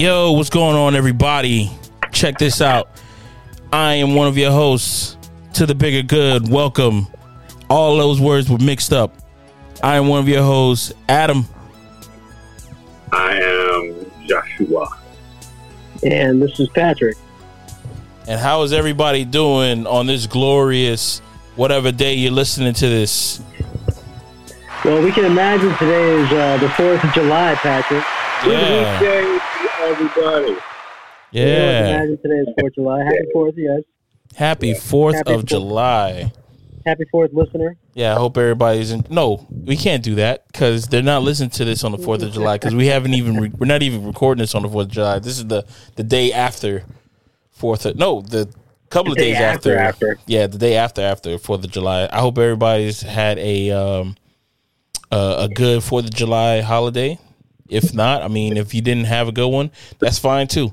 Yo, what's going on, everybody? Check this out. I am one of your hosts to the bigger good. Welcome. All those words were mixed up. I am one of your hosts, Adam. I am Joshua. And this is Patrick. And how is everybody doing on this glorious whatever day you're listening to this? Well, we can imagine today is uh, the 4th of July, Patrick. Yeah. Good day to everybody. Yeah. imagine today is 4th of July. Happy 4th, yes. Happy 4th Happy of 4th. July. Happy 4th, listener. Yeah, I hope everybody's in. No, we can't do that because they're not listening to this on the Fourth of July because we haven't even re- we're not even recording this on the Fourth of July. This is the the day after Fourth. of No, the couple of The day days after, after, after. Yeah, the day after after Fourth of July. I hope everybody's had a um uh, a good Fourth of July holiday. If not, I mean, if you didn't have a good one, that's fine too.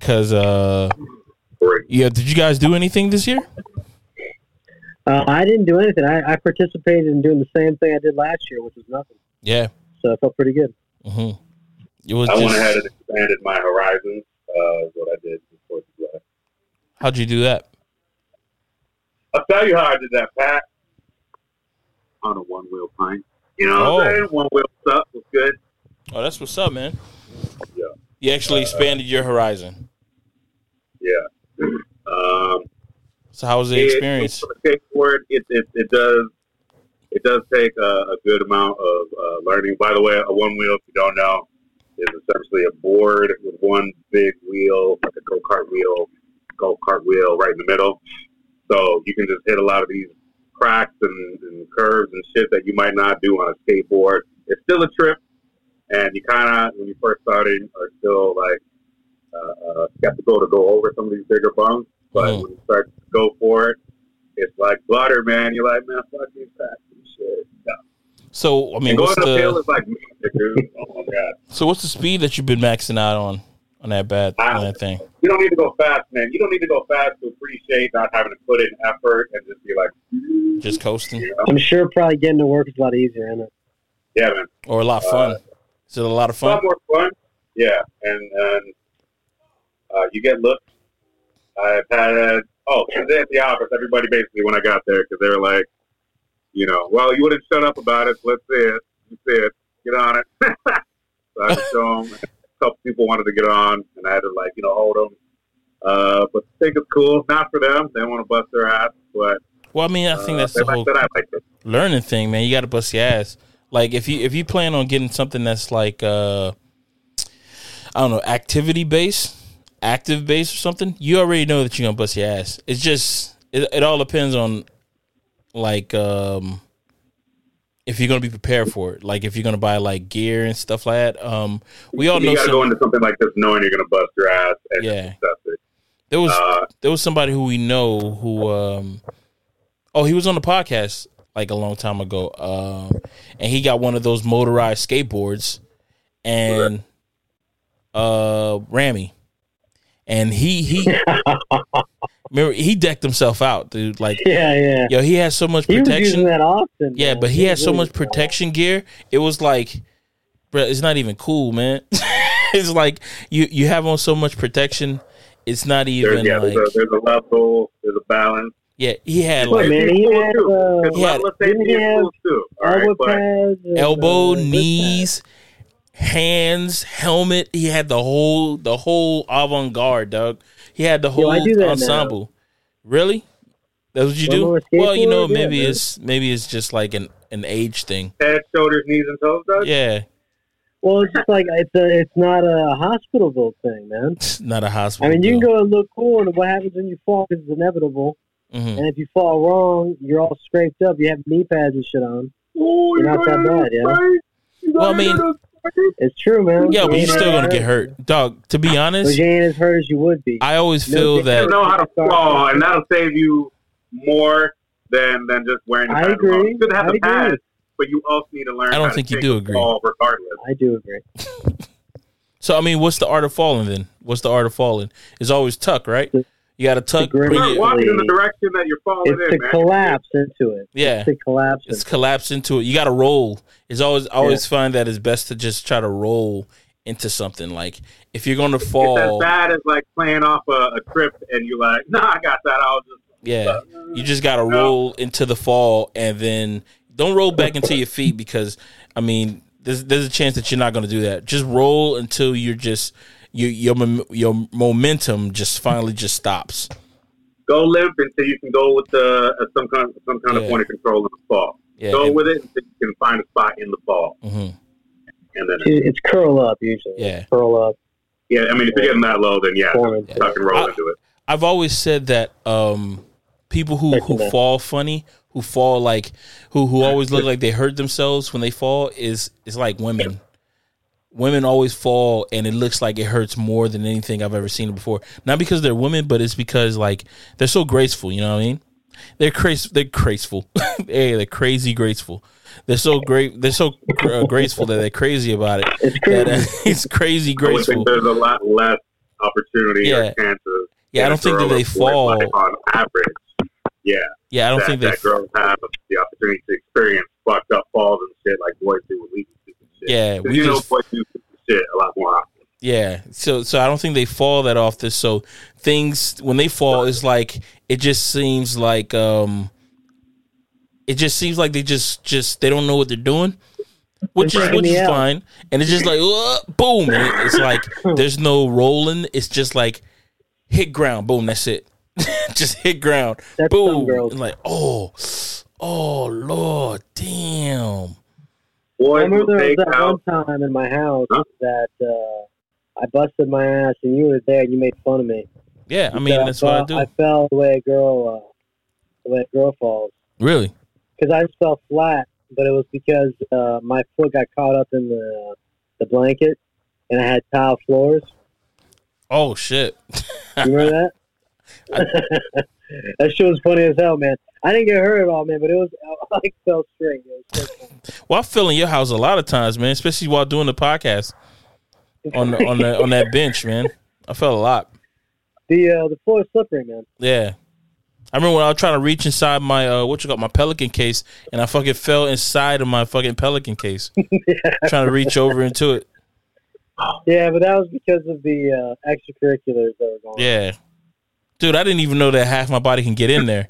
Cause uh, yeah, did you guys do anything this year? Uh, I didn't do anything. I, I participated in doing the same thing I did last year, which was nothing. Yeah, So I felt pretty good. hmm it was. I just, went ahead and expanded my horizons. Uh, what I did before the July. How'd you do that? I'll tell you how I did that, Pat. On a one wheel pint. You know what Oh. I'm saying? One wheel stuff was good. Oh, that's what's up, man. Yeah. You actually expanded your horizon. Yeah. Um, So how was the it- experience? skateboard, it, it, it does it does take a, a good amount of uh, learning. By the way, a one wheel, if you don't know, is essentially a board with one big wheel, like a go kart wheel, go kart wheel right in the middle. So you can just hit a lot of these cracks and, and curves and shit that you might not do on a skateboard. It's still a trip, and you kind of when you first started are still like uh, uh, skeptical to go over some of these bigger bumps. But Mhm. when you start to go for it, it's like butter, man. You're like, man, fuck these cracks and shit. Yeah. So I mean, And going what's uphill the is like music, dude. Oh my god. so what's the speed that you've been maxing out on on that bad on that thing? You don't need to go fast, man. You don't need to go fast to appreciate not having to put in effort and just be like, Just coasting you know? I'm sure probably getting to work is a lot easier, isn't it? yeah, man. or a lot of fun? Is it a lot of It's a lot more fun. Yeah, and and uh, you get looks. I've had oh, today at the office, everybody basically when I got there because they were like, you know, well, you wouldn't shut up about it. So let's see it. Let's see it. Get on it. so I show them. A couple people wanted to get on, and I had to like you know hold them. Uh, but the thing is cool. Not for them. They want to bust their ass, but Well, I mean, I think uh, that's they the like whole that. I like learning thing, man. You got to bust your ass. Like if you if you plan on getting something that's like uh I don't know, activity based, active based or something, you already know that you're gonna bust your ass. It's just it, it all depends on like um if you're gonna be prepared for it. Like if you're gonna buy like gear and stuff like that. Um we all know You got to some, go into something like this knowing you're going to bust your ass and Yeah. just accept it. there was Uh, there was somebody who we know who um oh he was on the podcast like a long time ago um and he got one of those motorized skateboards and uh Rammy and he he remember he decked himself out dude like yeah, yeah. yo he has so much He was using protection that often. yeah man. but he has so really much used that. protection gear it was like bro it's not even cool man it's like you you have on so much protection it's not there's, even yeah, like there's, a, there's a level, there's a balance. Yeah he had like man, he Cool, had, too. uh, he had- level of didn't safety he is cool too. All right, elbow but elbow, uh, knees, hands, helmet. He had the whole the whole avant garde, dog. He had the whole I do that now. ensemble. Really? That's what you When do? I'm on a Well, you know, skateboard, yeah, maybe man. it's maybe it's just like an an age thing. head, shoulders, knees, and toes. Does? Yeah, Well, it's just like it's a, it's not a hospital built thing, man. it's not a hospital. I mean, you can go and look cool, and what happens when you fall is inevitable. Mhm. And if you fall wrong, you're all scraped up. You have knee pads and shit on. Ooh, You're not that bad, yeah. Well, I mean, It's true, man. yeah, but You you're still gonna get hurt, dog. To be But honest, you ain't as hurt as you would be. I always feel you that you know how to fall, and that'll save you more than than just wearing. the I pads agree. alone. You should have I the agree. pads, but you also need to learn. I don't how think to you do agree. Fall regardless. I do agree. So I mean, what's the art of falling then? What's the art of falling? It's always tuck, right? You got to tuck. grip. Bring Start it, walking in the direction that you're falling It's in, to man. collapse into it. Yeah. It's to collapse. it's into collapse into it. You got to roll. It's always I always find that it's best to just try to roll into something. Like if you're going to fall, It's as bad as like playing off a, a trip and you're like, nah, I got that. I'll just yeah, you just got to roll into the fall and then don't roll back into your feet because I mean, there's there's a chance that you're not going to do that. Just roll until you're just you your your momentum just finally just stops. go limp until you can go with the uh, some kind some kind Yeah. of point of control in the fall. Yeah, go and- with it until you can find a spot in the fall, mhm. and then It- It's curl up usually. Yeah. Curl up. yeah. I mean, if you're getting that low, then yeah, Forward. just tuck and roll I- into it. I've always said that um, people who, Second who that. fall funny, who fall like who who always look like they hurt themselves when they fall is is like women. Women always fall and it looks like it hurts more than anything I've ever seen before. Not because they're women, but it's because like they're so graceful, you know what I mean? They're crazy they're graceful. hey, they're crazy graceful. They're so great they're so uh, graceful that they're crazy about it. It's That, crazy. uh, it's crazy I graceful. think there's a lot less opportunity Yeah. or chances. Yeah, I don't think that they fall. On average, yeah, Yeah, I don't that, think they that girls have the opportunity to experience fucked up falls and shit like boys do with shit. Yeah, 'Cause we you just- know boys do shit a lot more often. Yeah. So so I don't think they fall that often. So things when they fall it's like it just seems like um it just seems like they just just they don't know what they're doing. Which is which is fine. And it's just like uh, boom. It- it's like there's no rolling. It's just like hit ground. Boom, that's it. just hit ground. That's boom. And like, oh, oh Lord, damn. I remember there was that out. one time in my house Huh? that uh, I busted my ass and you were there and you made fun of me. Yeah, I mean So that's what I fell- do. I fell the way a girl, uh, the way a girl falls. really? Because I just fell flat, but it was because uh, my foot got caught up in the the blanket, and I had tile floors. Oh shit. You remember that? that shit was funny as hell, man. I didn't get hurt at all, man, but it was I like fell straight. It was so funny. Well, I fell in your house a lot of times, man, especially while doing the podcast on the, on the, on that bench, man. I fell a lot. the uh, the floor is slippery, man. Yeah. I remember when I was trying to reach inside my uh what you got my pelican case and I fucking fell inside of my fucking pelican case. trying to reach over into it. Yeah, but that was because of the uh, extracurriculars that were going. on. Yeah. Dude, I didn't even know that half my body can get in there.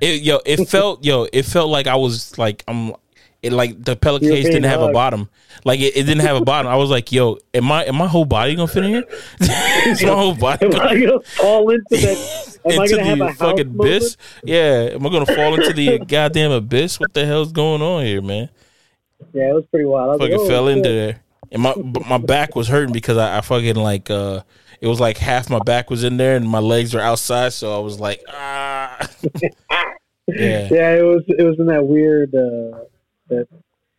It yo, it felt yo, it felt like I was like I'm it like the pelican case didn't have a bottom. Like it, it didn't have a bottom. I was like, yo, am I am my whole body gonna fit in here? Is my whole body Am gonna I gonna fall into that? Am I into gonna have a the fucking abyss? Yeah, am I gonna fall into the goddamn abyss? What the hell's going on here, man? Yeah, it was pretty wild. I Fucking like, oh, fell into there, and my my back was hurting because I, I fucking like uh, it was like half my back was in there and my legs were outside, so I was like ah, yeah, Yeah, it was. It was in that weird uh, that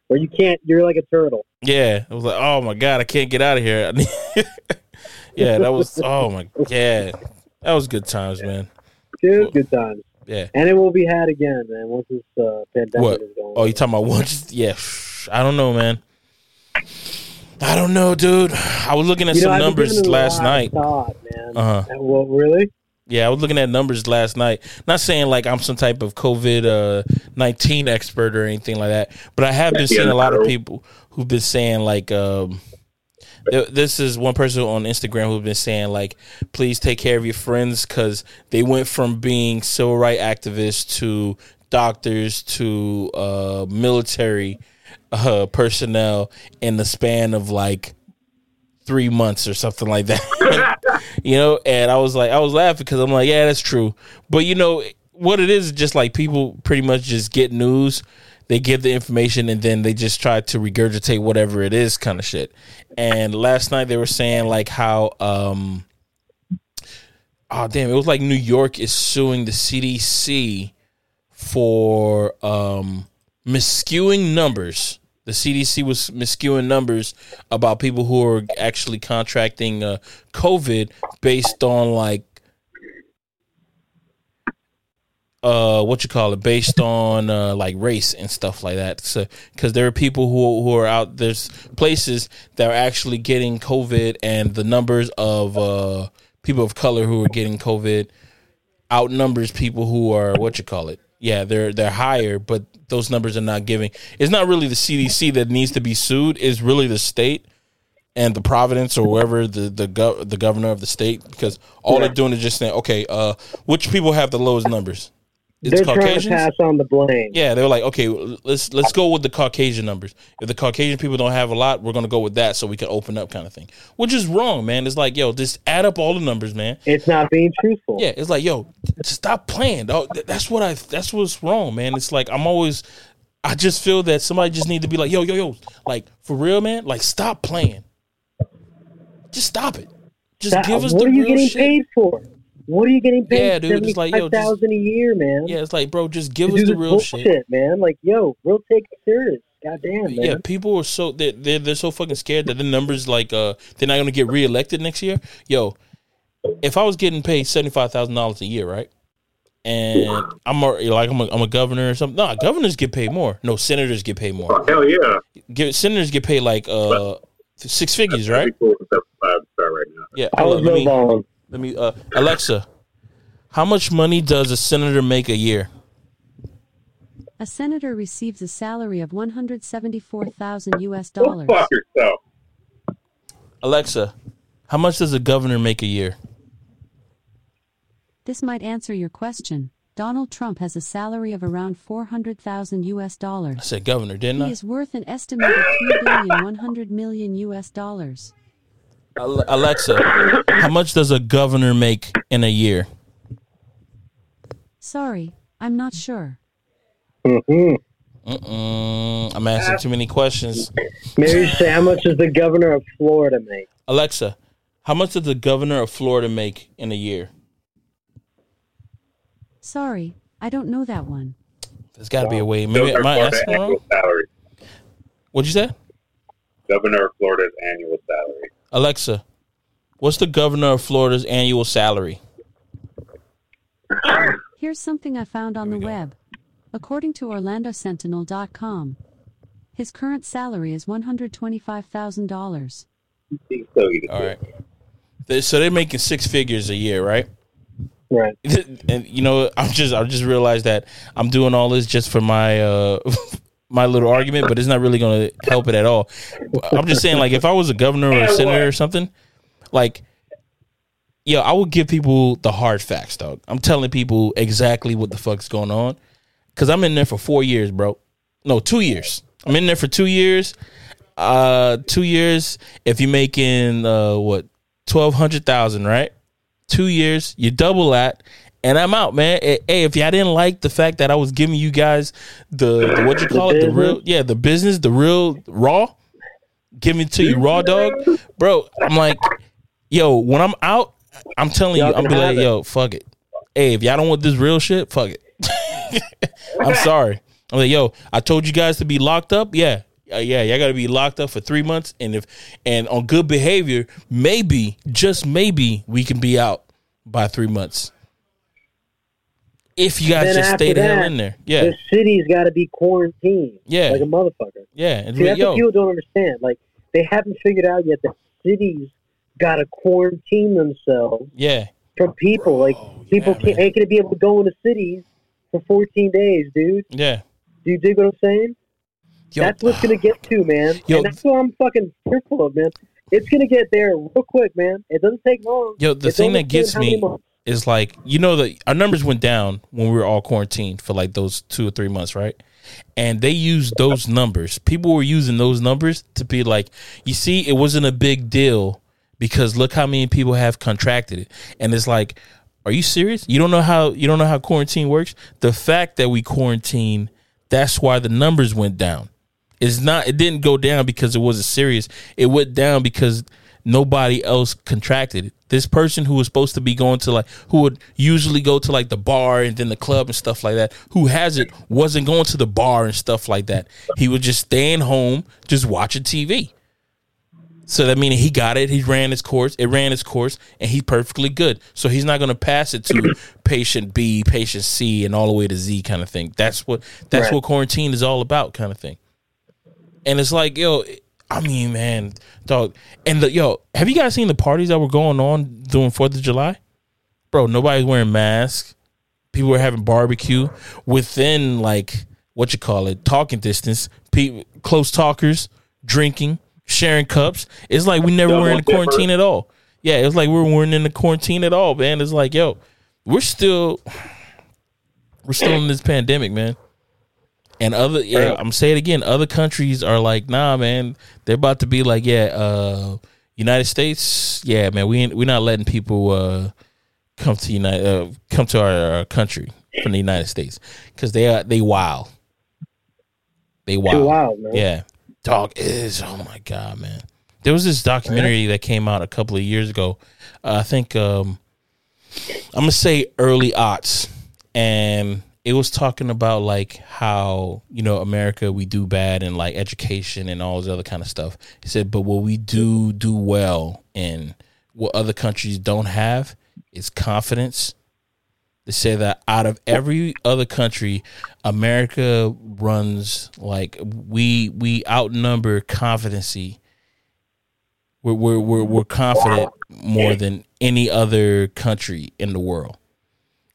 where you can't. You're like a turtle. yeah. it was like, oh my god, I can't get out of here. yeah, that was oh my god, that was good times, man. Was good times, Yeah. and it will be had again, man. Once this uh, pandemic What? is going. Oh, you talking about once? Yeah, I don't know, man. I don't know, dude. I was looking at You some I've numbers giving it a last night. Thought, man. Uh huh. Well, really? Yeah, I was looking at numbers last night. Not saying like I'm some type of COVID uh, nineteen expert or anything like that, but I have been seeing a lot of people who've been saying like, um, th- this is one person on Instagram who's been saying like, please take care of your friends because they went from being civil rights activists to doctors to uh, military uh, personnel in the span of like three months or something like that. you know, and I was like, I was laughing because I'm like, yeah, that's true. But you know, what it is, just like people pretty much just get news, they give the information, and then they just try to regurgitate whatever it is, kind of shit. And last night they were saying like how, um, oh damn, it was like New York is suing the CDC for um miscuing numbers. The CDC was miscuing numbers about people who are actually contracting uh, COVID based on like uh what you call it based on uh like race and stuff like that. So because there are people who who are out there's places that are actually getting covid and the numbers of uh people of color who are getting covid outnumbers people who are what you call it. Yeah they're they're higher but those numbers are not giving it's not really the cdc that needs to be sued it's really the state and the Providence or whoever the the gov- the governor of the state because all Yeah. they're doing is just saying, okay, uh, which people have the lowest numbers? It's They're trying to pass on the blame. Yeah, they were like, okay, let's let's go with the Caucasian numbers. If the Caucasian people don't have a lot, we're gonna go with that so we can open up, kind of thing. Which is wrong, man. It's like, yo, just add up all the numbers, man. It's not being truthful. Yeah, it's like, yo, stop playing. That's what I. That's what's wrong, man. It's like I'm always. I just feel that somebody just need to be like, yo, yo, yo, like for real, man. Like, stop playing. Just stop it. Just give us what the are you real getting shit. paid for? What are you getting paid? Yeah, dude, it's like, yo, Seventy-five thousand a year, man. Yeah, it's like, bro, just give us the real bullshit, shit. man. Like, yo, we'll take it serious. Goddamn, man. Yeah, people are so they're, they're they're so fucking scared that the numbers like uh they're not gonna get reelected next year. Yo, if I was getting paid seventy five thousand dollars a year, right? And I'm a, like I'm a, I'm a governor or something. No, governors get paid more. No, senators get paid more. Oh, hell yeah. Get, senators get paid like uh six figures, right? cool to step right now. Yeah. I Hold was on, let me lowballing. Let me uh Alexa, how much money does a senator make a year? A senator receives a salary of 174,000 US Go dollars. fuck yourself. Alexa, how much does a governor make a year? This might answer your question. Donald Trump has a salary of around 400,000 US dollars. I dollars. said governor, didn't He I? He is worth an estimated 3 billion 100 million US dollars. Ale- Alexa, how much does a governor make in a year? Sorry, I'm not sure. Mhm. Mm-mm, I'm asking too many questions. Maybe you say how much does the governor of Florida make? Alexa, how much does the governor of Florida make in a year? Sorry, I don't know that one. There's got to be a way. Maybe Those am I asking wrong? annual salary. What'd you say? Governor of Florida's annual salary. Alexa, what's the governor of Florida's annual salary? Here's something I found on the web. According to OrlandoSentinel.com, his current salary is $125,000. He's still eating All right. So they're making six figures a year, right? Right. and you know, I'm just I just realized that I'm doing all this just for my uh my little argument, but it's not really going to help it at all. I'm just saying, like, if I was a governor or a senator or something, like, yo, I would give people the hard facts, dog. I'm telling people exactly what the fuck's going on because I'm in there for four years, bro. No, two years. I'm in there for two years. Uh, two years. If you're making uh what twelve hundred thousand, right? Two years, you double that, and I'm out, man. Eh, Hey, if y'all didn't like the fact that I was giving you guys the, the what you call it, the real, yeah, the business, the real raw, giving it to you raw, dog, bro. I'm like, yo, when I'm out, I'm telling you, Y'all I'm be like, it. yo, fuck it. Hey, if y'all don't want this real shit, fuck it. I'm sorry. I'm like, yo, I told you guys to be locked up. Yeah, uh, yeah, y'all got to be locked up for three months, and if and on good behavior, maybe just maybe we can be out by three months. If you guys just after stay the hell in there, yeah, The city's got to be quarantined. Yeah. Like a motherfucker. yeah, and See, be- that's yo, what people don't understand. Like, they haven't figured out yet that cities got to quarantine themselves yeah, from people. Like, oh, people yeah, can't, ain't going to be able to go into cities for 14 days, dude. yeah. Do you dig what I'm saying? Yo, that's what's going to get to, man. Yo, and that's what I'm fucking fearful of, man. It's going to get there real quick, man. It doesn't take long. Yo, the It's thing that gets been how many me months? Is like you know that our numbers went down when we were all quarantined for like those two or three months, right? And they used those numbers. People were using those numbers to be like, you see, it wasn't a big deal because look how many people have contracted it. And it's like, are you serious? You don't know how you don't know how quarantine works? The fact that we quarantine, that's why the numbers went down. It's not it didn't go down because it wasn't serious. It went down because nobody else contracted it. This person who was supposed to be going to like who would usually go to like the bar and then the club and stuff like that, who has it wasn't going to the bar and stuff like that. He was just staying home, just watching TV. So that meaning he got it, he ran his course, it ran its course, and he's perfectly good. So he's not gonna pass it to patient B, patient C, and all the way to Z kind of thing. That's what that's Right. what quarantine is all about, kind of thing. And it's like, yo, I mean, man, dog. And the yo, have you guys seen the parties that were going on during Fourth of July? Bro, nobody's wearing masks. People were having barbecue within like what you call it, talking distance. People, close talkers, drinking, sharing cups. It's like we never Double were in the quarantine at all. Yeah, it's like we weren't in the quarantine at all, man. It's like, yo, we're still we're still in this pandemic, man. And other yeah, I'm saying it again, other countries are like, nah, man, they're about to be like, yeah, uh United States, yeah, man, we ain't, we're not letting people uh come to United uh, come to our, our country from the United States because they are they wild. They wild. Wild, man. Yeah. Dog is oh my god, man. There was this documentary that came out a couple of years ago. Uh, I think um I'm gonna say early aughts, and it was talking about like how you know America we do bad in like education and all this other kind of stuff. He said, but what we do do well in what other countries don't have is confidence. They say that out of every other country, America runs like we we outnumber competency. We're we're we're, we're confident more than any other country in the world.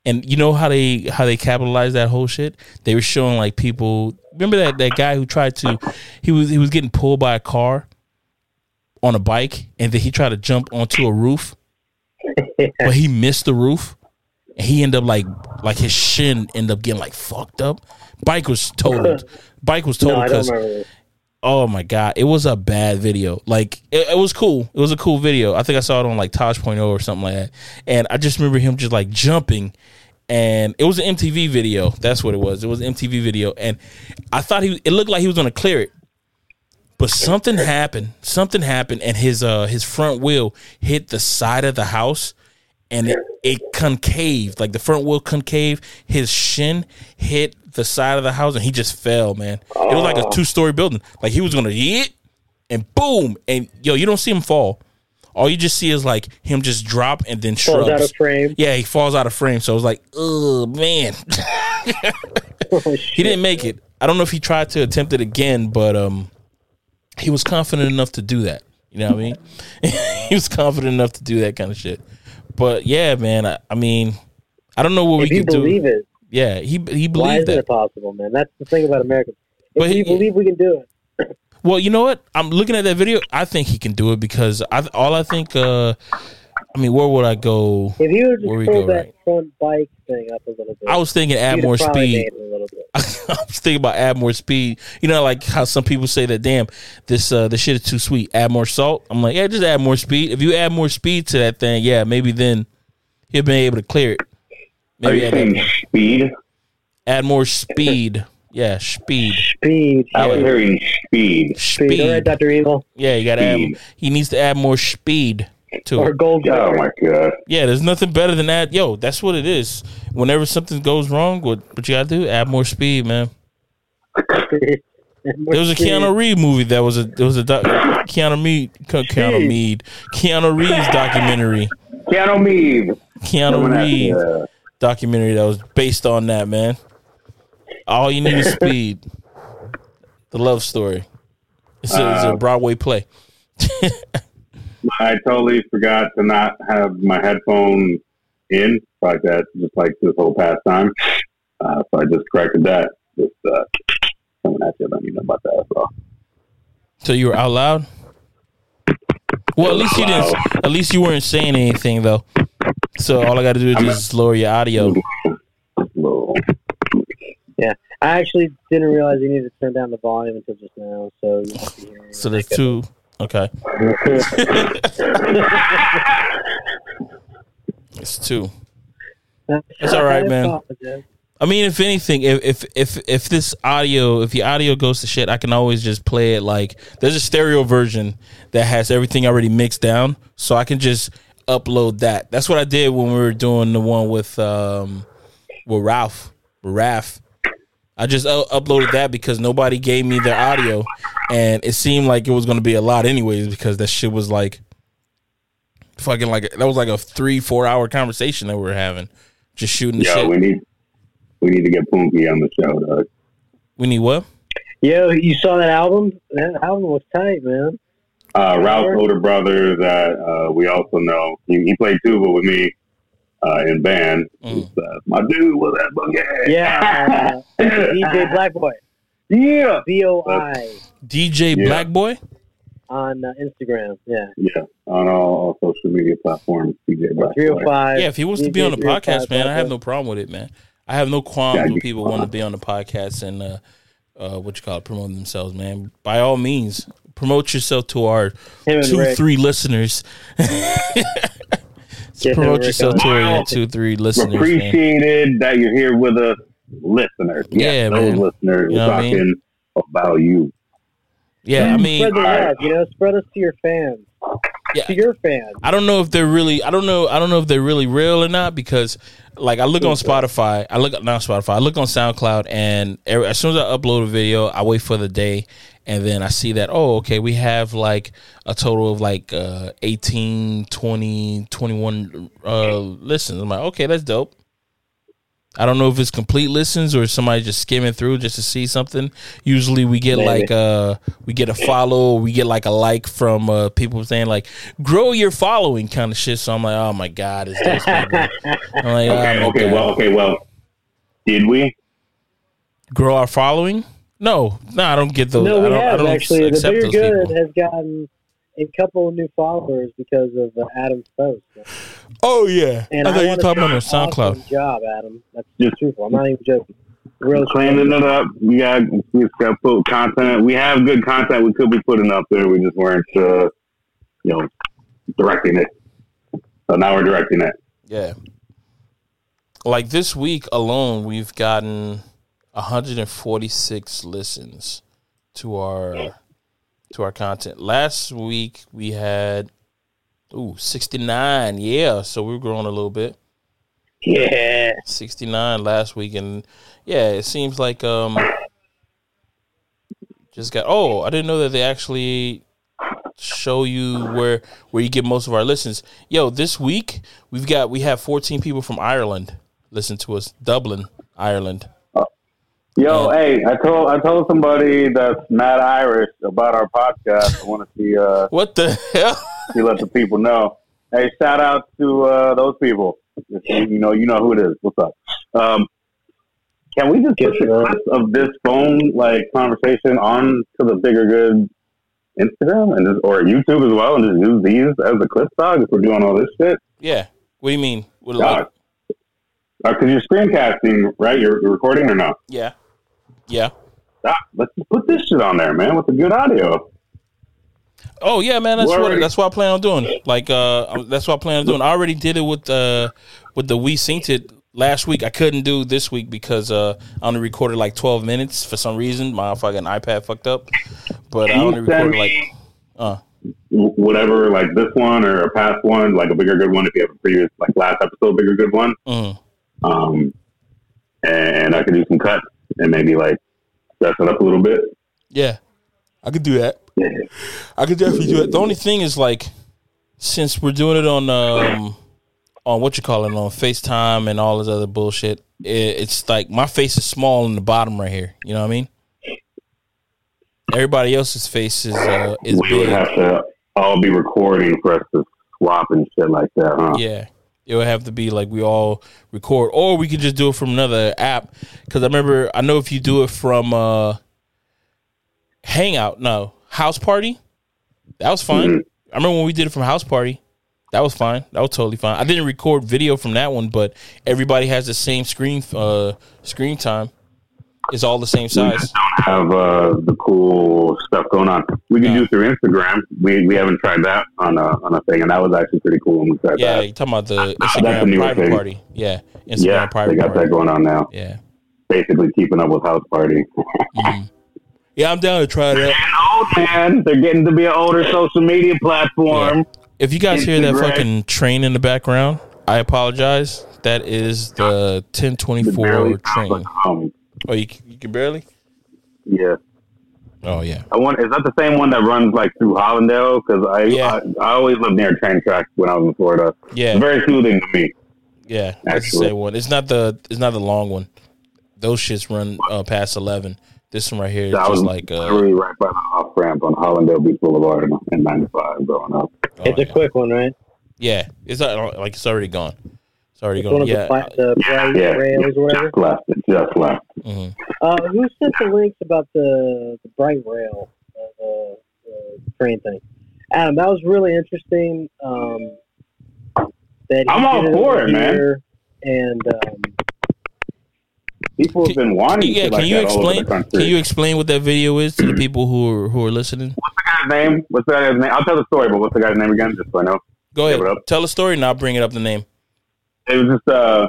And you know how they how they capitalized that whole shit? They were showing like people. Remember that that guy who tried to, he was he was getting pulled by a car on a bike, and then he tried to jump onto a roof, but he missed the roof, and he ended up like like his shin ended up getting like fucked up. Bike was totaled. Bike was totaled because. Oh my god, it was a bad video. Like it, it was cool. It was a cool video. I think I saw it on like Tosh.0 or something like that. And I just remember him just like jumping and it was an MTV video. That's what it was. It was an MTV video and I thought he it looked like he was going to clear it. But something happened. Something happened and his uh his front wheel hit the side of the house and it, it concaved. Like the front wheel concave, his shin hit the side of the house and he just fell, man. It was like a two story building. Like he was gonna hit and boom. And yo, you don't see him fall. All you just see is like him just drop and then Falls out shrugs. of frame. Yeah, he falls out of frame. So it was like, oh man. Oh, he didn't make it. I don't know if he tried to attempt it again, but um he was confident enough to do that. You know what I mean? he was confident enough to do that kind of shit. But yeah, man, I, I mean, I don't know what If we can could do. believe it, Yeah, he he why believed isn't that. it possible, man? That's the thing about America. If But we he- believe we can do it, Well, you know what? I'm looking at that video. I think he can do it because I all I think. uh I mean, where would I go? if you would Where we just pull go, that right? front bike thing up a little bit, I was thinking add more speed. Made it a little bit. I was thinking about add more speed. You know, like how some people say that, damn, this uh this shit is too sweet. Add more salt. I'm like, yeah, just add more speed. If you add more speed to that thing, yeah, maybe then he'll be able to clear it. Are Maybe you add, saying that- speed? add more speed. Yeah, speed. Speed. I was Yeah. hearing speed. Speed. All right, Dr. Evil. Yeah, you gotta add. Speed. He needs to add more speed to Or it. Gold Oh my god! Yeah, there's nothing better than that. Yo, that's what it is. Whenever something goes wrong, what what you gotta do? Add more speed, man. There was a Keanu Reeves movie that was a there was a doc, Keanu Mead Keanu Mead Keanu Reeves documentary Keanu Reeves. Keanu Reeves to, uh, documentary that was based on that man. All you need is speed. The love story. It's a, it's a Uh, Broadway play. I totally forgot to not have my headphone in like that, just like this whole past time. Uh, so I just corrected that. Just uh, coming at you, letting you know about that as well. So you were out loud. Well, at least you didn't. At least you weren't saying anything though. So all I got to do is I'm- just lower your audio. Yeah. I actually didn't realize you needed to turn down the volume until just now, so you won't So there's two. Okay, it's two. It's all right, man. I mean, if anything, if if if this audio, if the audio goes to shit, I can always just play it like there's a stereo version that has everything already mixed down, so I can just upload that. That's what I did when we were doing the one with um with Ralph, with Raph. I just u- uploaded that because nobody gave me their audio, and it seemed like it was going to be a lot anyways because that shit was like fucking like that was like a three four hour conversation that we were having, just shooting the Yeah, shit. we need we need to get Punky on the show, dog. we need what? Yo, you saw that album? That album was tight, man. Uh, Ralph's older brother that uh, we also know. He, he played tuba with me uh, in band. Mm. He's, uh, my dude was that boogie. Yeah. DJ Black Boy. yeah. B O I. DJ Yeah. Black Boy. on uh, Instagram. Yeah, Yeah, on all, all social media platforms. DJ Black. three hundred five. Yeah, if he wants to be on the podcast, man, I have no problem with it, man. I have no qualms Yeah, when people want to be on the podcast and uh, uh, what you call it, promote themselves, man. By all means, promote yourself to our two, Rick. three listeners. Get promote yourself on. to our two, three listeners, man. Appreciated that you're here with us, listeners. Yeah, Yes, those man. listeners. You know we're I talking mean? about you. Yeah, I mean, spread the Alright. love. You know, spread us to your fans, yeah, to your fans. I don't know if they're really. I don't know. I don't know if they're really real or not because, like, I look on Spotify. I look not Spotify. I look on SoundCloud, and every, as soon as I upload a video, I wait for the day, and then I see that oh, okay, we have like a total of like uh, 18, 20, 21 uh, listens. I'm like, okay, that's dope. I don't know if it's complete listens or somebody just skimming through just to see something. Usually we get Maybe. like uh we get a follow, we get like a like from uh people saying like grow your following kind of shit. So I'm like, oh my god, is this people? I'm like, oh Okay, my okay, God. well, okay, well. Did we? grow our following? No, no, I don't get those. no, I we don't, I have don't actually. The accept Bigger those Good people. has gotten a couple of new followers because of uh, Adam's post. Oh yeah, And I thought you were talking about on SoundCloud. Awesome job, Adam. That's Just- truthful. I'm not even joking. Real Cleaning it up. We got we just got put content. We have good content we could be putting up there. We just weren't, uh, you know, directing it. So now we're directing it. Yeah. Like this week alone, we've gotten 146 listens to our to our content. Last week we had ooh 69. Yeah, so we're growing a little bit. Yeah. 69 last week and yeah, it seems like um just got oh, I didn't know that they actually show you where where you get most of our listens. Yo, this week we've got we have 14 people from Ireland listen to us. Dublin, Ireland. Yo, Yeah. hey, I told I told somebody that's mad Irish about our podcast. I want to see uh What the hell? see let the people know. Hey, shout out to uh, those people. If you, you know, you know who it is. What's up? Um, can we just Get the clips of this phone like conversation on to the bigger good Instagram and just, or YouTube as well, and just use these as the clip dog if we're doing all this shit? Yeah. What do you mean? What Dog. Because you're screencasting, right? You're, you're recording or not? yeah. Yeah. Ah, let's put this shit on there, man, with the good audio. Oh yeah, man. That's We're what already- that's what I plan on doing. Like uh, that's what I plan on doing. I already did it with uh with the we synced it last week. I couldn't do this week because uh I only recorded like twelve minutes for some reason. My fucking iPad fucked up, but I Can only you send recorded like me uh whatever, like this one or a past one, like a bigger good one, if you have a previous, like last episode, bigger good one, mm, um, and I could do some cuts and maybe like dress it up a little bit. yeah, I could do that. Yeah. I could definitely do it. The only thing is like since we're doing it on um on what you call it on FaceTime and all this other bullshit, it, it's like my face is small in the bottom right here. You know what I mean? Everybody else's face is uh, is we would big. have to all be recording for us to swap and shit like that, huh? Yeah. It would have to be like we all record, or we could just do it from another app. Because I remember, I know if you do it from uh, Hangout, no House Party, that was fine. Mhm. I remember when we did it from House Party, that was fine. That was totally fine. I didn't record video from that one, but everybody has the same screen uh, screen time. It's all the same size. Have uh, the cool stuff going on. We can Yeah. do through Instagram. We we haven't tried that on a on a thing, and that was actually pretty cool when we tried Yeah, that. you're talking about the Instagram private thing. party. Yeah, Instagram Yeah, private they got party. that going on now. Yeah. Basically, keeping up with House Party. Mhm. Yeah, I'm down to try that. old man. They're getting to be an older social media platform. If you guys hear that fucking train in the background, I apologize. That is the 1024 barely sounds train. Like home. Oh, you, you can barely? Yeah, Oh, yeah. I want. Is that the same one that runs like through Hallandale? Because I, Yeah. I I always lived near a train track when I was in Florida. Yeah, Very soothing to me. yeah. That's the Actually. same one. It's not the it's not the long one. Those shits run uh, past 11. This one right here is I was just like uh, literally right by the off ramp on Hallandale Beach Boulevard in '95 growing up. oh, It's a yeah. quick one, right? yeah. It's not, like it's already gone. It's already It's one of Yeah. the, pla- the bright Yeah, rails or whatever. just left. It just left. mhm. Uh, who sent the links about the, the bright rail? Uh, the, the crane thing. Adam, that was really interesting. Um, that I'm all for it, man. And um, People have been wanting yeah, shit can like you that explain? Can you explain what that video is to the people who are who are listening? What's the guy's name? What's the guy's name? I'll tell the story, but what's the guy's name again? Just so I know. Go ahead, tell a story, and I'll bring it up the name. It was just uh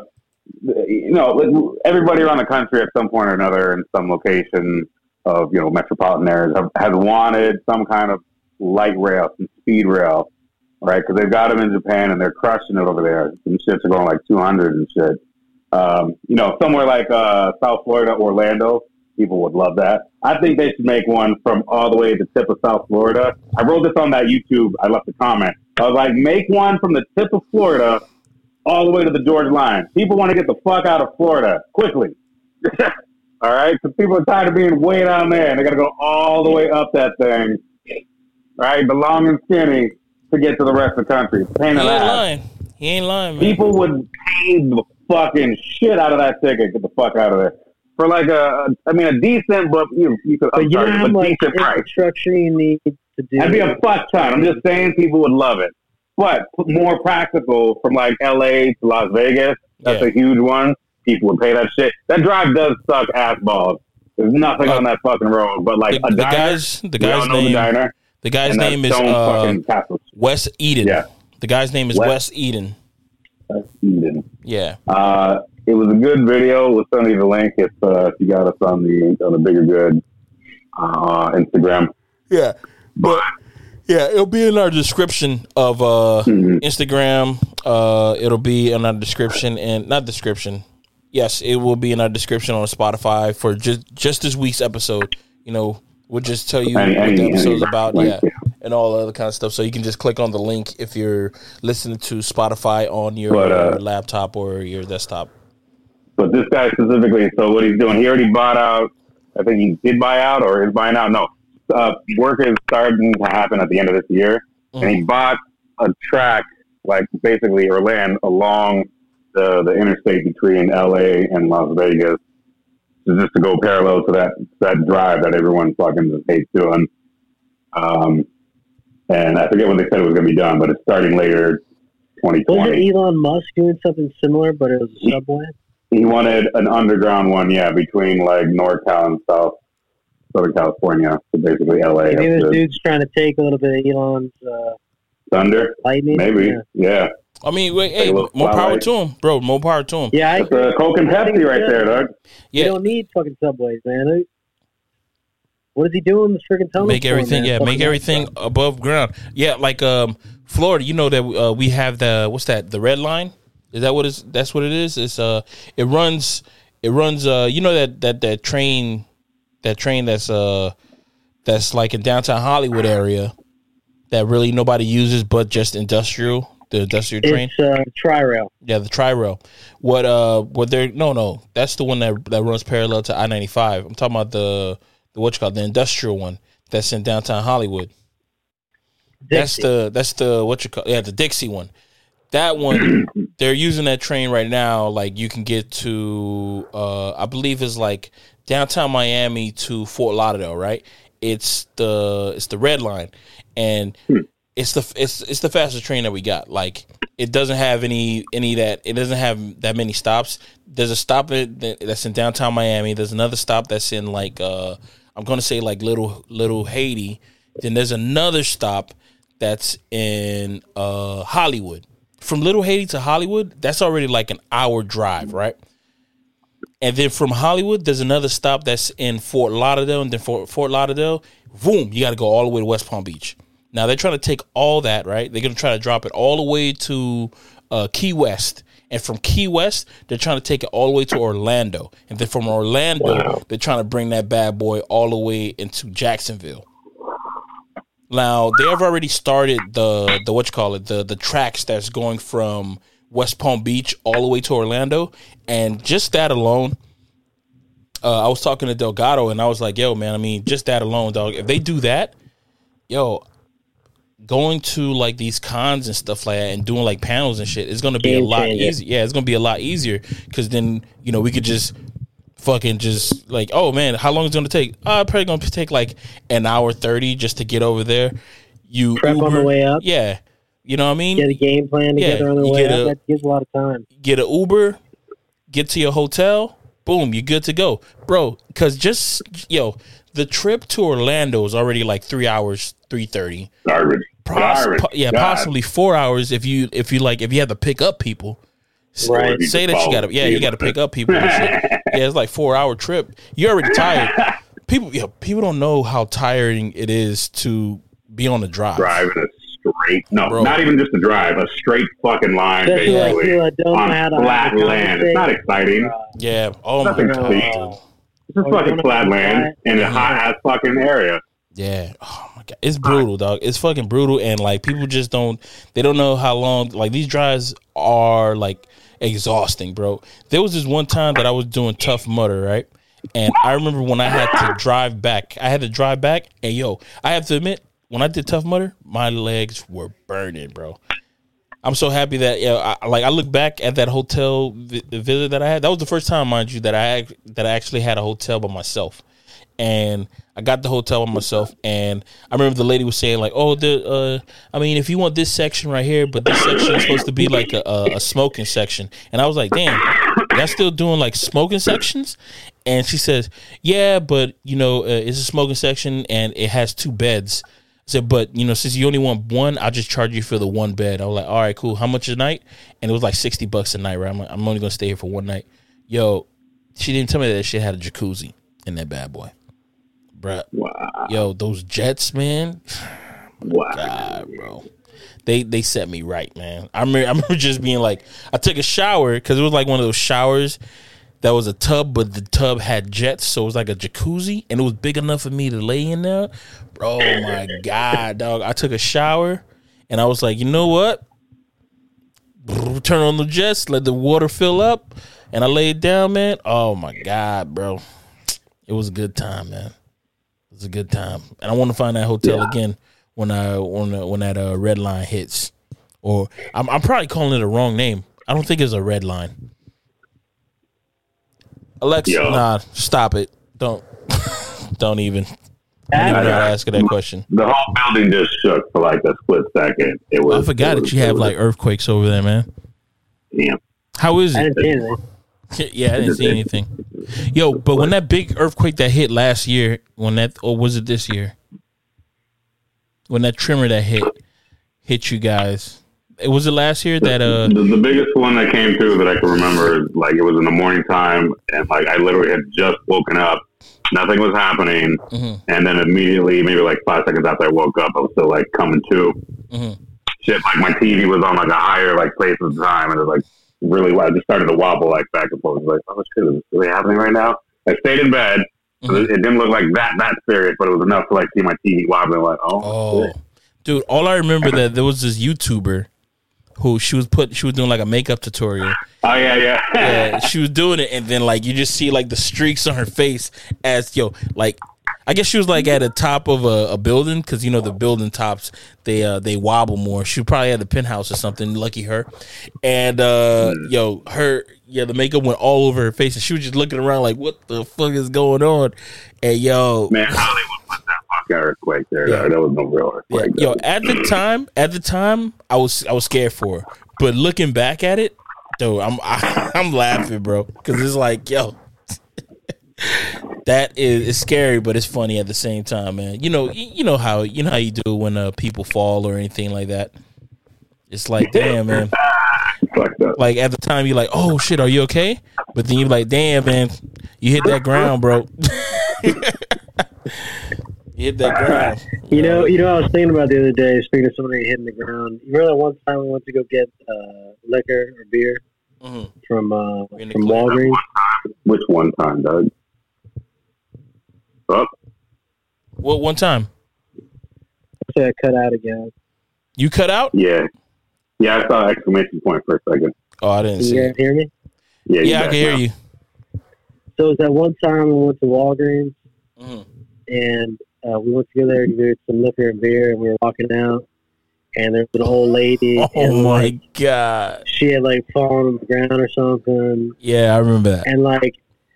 you know like, everybody around the country at some point or another in some location of you know metropolitan areas have, has wanted some kind of light rail some speed rail right? Because they've got them in japan and they're crushing it over there. Some shits are going like 200 and shit. Um, you know somewhere like uh, south florida orlando people would love that. I think they should make one from all the way to the tip of south florida. I wrote this on that youtube. I left a comment. I was like make one from the tip of florida all the way to the Georgia line. People want to get the fuck out of Florida quickly. all right? Because people are tired of being way down there and they got to go all the way up that thing, right? The long and skinny to get to the rest of the country. It's a pain He ain't ass. lying. He ain't lying, man. People would pay the fucking shit out of that ticket. Get the fuck out of there. For like a, I mean, a decent, but you, you could, but I'm you know sorry, how but much decent price. infrastructure you need to do. That'd be a fuck ton. I'm just saying people would love it. But more practical from like LA to Las Vegas, that's Yeah. a huge one. People would pay that shit. That drive does suck ass balls. There's nothing Uh, on that fucking road. But like the, a the diner, guy's the guy's know the name diner. the guy's name is stone uh. Wes Eden. Yeah. The guy's name is Wes- Wes Eden. That's Eden. Yeah. Uh, it was a good video. We'll send you the link if, uh, if you got us on the on the bigger good uh, Instagram. Yeah. But yeah, it'll be in our description of uh Mhm. Instagram. Uh it'll be in our description and not description. Yes, it will be in our description on Spotify for just just this week's episode. You know, we'll just tell you Any- what any- the episode's any about, yeah, yeah. and all the other kind of stuff. So you can just click on the link if you're listening to Spotify on your But, uh, laptop or your desktop. But this guy specifically, so what he's doing, he already bought out. I think he did buy out or is buying out. No, uh, work is starting to happen at the end of this year, and he bought a track like basically or land along the the interstate between L.A. and Las Vegas, just to go parallel to that that drive that everyone fucking just hates doing. Um, and I forget when they said it was going to be done, but it's starting later, 2020. Wasn't Elon Musk doing something similar, but it was a subway? He wanted an underground one, yeah, between like NorCal and South Southern California, so basically LA. Maybe up this to dude's trying to take a little bit of Elon's uh, Thunder, lightning. maybe, Yeah, yeah. I mean, wait, hey, a little more power to him, bro. More power to him. yeah I That's a Coke and Pepsi right there, dog. You Yeah, don't need fucking subways, man. What is he doing? The freaking tunnel? make everything man? yeah Fucking make everything above ground yeah like um florida you know that uh, we have the what's that the red line is that what is that's what it is it's uh it runs it runs uh you know that that that train that train that's uh that's like in downtown hollywood area that really nobody uses but just industrial the industrial train It's uh, tri-rail. yeah, the tri rail. What uh what they're no no, that's the one that that runs parallel to I ninety five. I'm talking about the the what you call the industrial one that's in downtown Hollywood. That's the that's the what you call yeah, the Dixie one. That one they're using that train right now, like you can get to uh I believe it's like downtown Miami to Fort Lauderdale, right? It's the it's the red line. And it's the it's it's the fastest train that we got. Like it doesn't have any any that it doesn't have that many stops. There's a stop that's in downtown Miami. There's another stop that's in like uh I'm gonna say like little little Haiti. Then there's another stop that's in uh Hollywood. From Little Haiti to Hollywood, that's already like an hour drive, right? And then from Hollywood, there's another stop that's in Fort Lauderdale, and then Fort, Fort Lauderdale, boom, you got to go all the way to West Palm Beach. Now they're trying to take all that, right? They're gonna try to drop it all the way to uh, Key West, and from Key West, they're trying to take it all the way to Orlando, and then from Orlando, they're trying to bring that bad boy all the way into Jacksonville. Now they have already started the the what you call it the the tracks that's going from West Palm Beach all the way to Orlando, and just that alone, uh, I was talking to Delgado and I was like, "Yo, man, I mean, just that alone, dog. If they do that, yo, going to like these cons and stuff like that and doing like panels and shit, it's gonna be a lot easier. Yeah, it's gonna be a lot easier because then you know we could just fucking just like, oh man, how long is it gonna take? Uh, probably gonna take like an hour thirty just to get over there. You Prep on the way up. yeah. You know what I mean? Get a game plan Yeah, together on the way a- that gives a lot of time. get an Uber, get to your hotel, boom, you're good to go, bro. Because just yo, the trip to Orlando is already like three hours, three thirty. Garbage. Poss- po- yeah, God. possibly four hours if you if you like if you have to pick up people. S- Right. Or you Say that you got to yeah you got to pick up people. Shit. Yeah, it's like four hour trip. You're already tired. People yeah, people don't know how tiring it is to be on the drive. Driving a straight, no, Bro. not even just a drive, a straight fucking line, Especially like basically, people that don't know how on to flat how land. It's not exciting. Yeah. Oh my Nothing god. to dude. It's just Oh, you fucking wanna flat be land quiet? in a hot ass fucking area. Yeah. Oh my god. It's brutal, dog. It's fucking brutal and like people just don't they don't know how long like these drives are like exhausting, bro. There was this one time that I was doing Tough Mudder, right? And I remember when I had to drive back. I had to drive back and yo, I have to admit, when I did Tough Mudder, my legs were burning, bro. I'm so happy that yeah, I, like I look back at that hotel vi- visit that I had. That was the first time, mind you, that I that I actually had a hotel by myself, and I got the hotel by myself. And I remember the lady was saying like, "Oh, the uh, I mean, if you want this section right here, but this section is supposed to be like a, a, a smoking section." And I was like, "Damn, y'all still doing like smoking sections?" And she says, "Yeah, but you know, uh, it's a smoking section and it has two beds." Said, but you know, since you only want one, I'll just charge you for the one bed. I was like, all right, cool. How much a night? And it was like sixty bucks a night, right? I'm like, I'm only gonna stay here for one night. Yo, she didn't tell me that she had a jacuzzi in that bad boy, bruh. Wow. Yo, those jets, man. Wow. God, bro. They they set me right, man. I remember I remember just being like, I took a shower because it was like one of those showers that was a tub, but the tub had jets, so it was like a jacuzzi, and it was big enough for me to lay in there. Bro, my god, dog! I took a shower, and I was like, you know what? Turn on the jets, let the water fill up, and I laid down, man. Oh my god, bro! It was a good time, man. It was a good time, and I want to find that hotel again when I when when that uh, red line hits. Or I'm I'm probably calling it a wrong name. I don't think it's a red line. Alexa, Yo. nah, stop it. Don't don't even. I don't even to ask her that question. The whole building just shook for like a split second. It was. I forgot it that you have like earthquakes over there, man. Yeah. How is I it? didn't see. Yeah, I didn't see anything. Yo, but when that big earthquake that hit last year, when that or was it this year? When that tremor that hit hit you guys, it was the last year that uh the, the biggest one that came through that I can remember is like it was in the morning time, and like I literally had just woken up, nothing was happening, Mhm. and then immediately, maybe like five seconds after I woke up, I was still like coming to. Mhm. Shit, like my TV was on like a higher like place at the time, and it was like really, I just started to wobble like back and forth. I was like, oh shit, is this really happening right now? I stayed in bed. Mhm. It didn't look like that that serious, but it was enough to like see my TV wobbling. Like, oh, Oh, dude! All I remember that there was this YouTuber who she was put she was doing like a makeup tutorial. oh yeah, yeah, Yeah, she was doing it, and then like you just see like the streaks on her face as yo like. I guess she was like at the top of a, a building because you know the building tops they uh, they wobble more. She probably had a penthouse or something. Lucky her. And uh, yo, her yeah, the makeup went all over her face, and she was just looking around like, "What the fuck is going on?" And yo, Man, Hollywood that earthquake there. Yeah. There was no real Yeah, earthquake. yo, at the time, at the time, I was I was scared for her, but looking back at it, though, I'm I, I'm laughing, bro, because it's like, yo, that is it's scary, but it's funny at the same time, man. You know, you, you know how you know how you do when uh, people fall or anything like that. It's like, damn, man. Like at the time, you're like, oh shit, are you okay? But then you're like, damn, man, you hit that ground, bro. You hit that ground. You know, you know, I was thinking about the other day. Speaking of somebody hitting the ground, you remember that one time we went to go get uh, liquor or beer Mhm. from uh, from. Walgreens? Which one time, Doug? Oh, What one time So I cut out again. you cut out? yeah. Yeah, I saw exclamation point for a second. Oh, I didn't Can see you hear me? Yeah, you Yeah, I can hear now. you. So it was that one time we went to Walgreens Mhm. and uh, we went to go there to get some liquor and beer, and we were walking out, and there was an old lady, Oh and my like god! she had like fallen on the ground or something, Yeah, I remember that. and like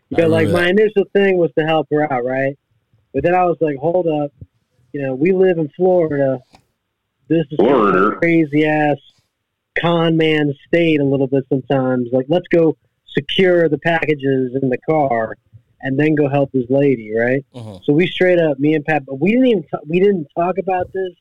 Because like remember my initial thing was to help her out, right? But then I was like, hold up, you know, we live in Florida. This is Florida. crazy ass con man state a little bit sometimes. Like, let's go secure the packages in the car and then go help his lady, right? Mhm. So we straight up, me and Pat, but we didn't even ta- we didn't talk about this.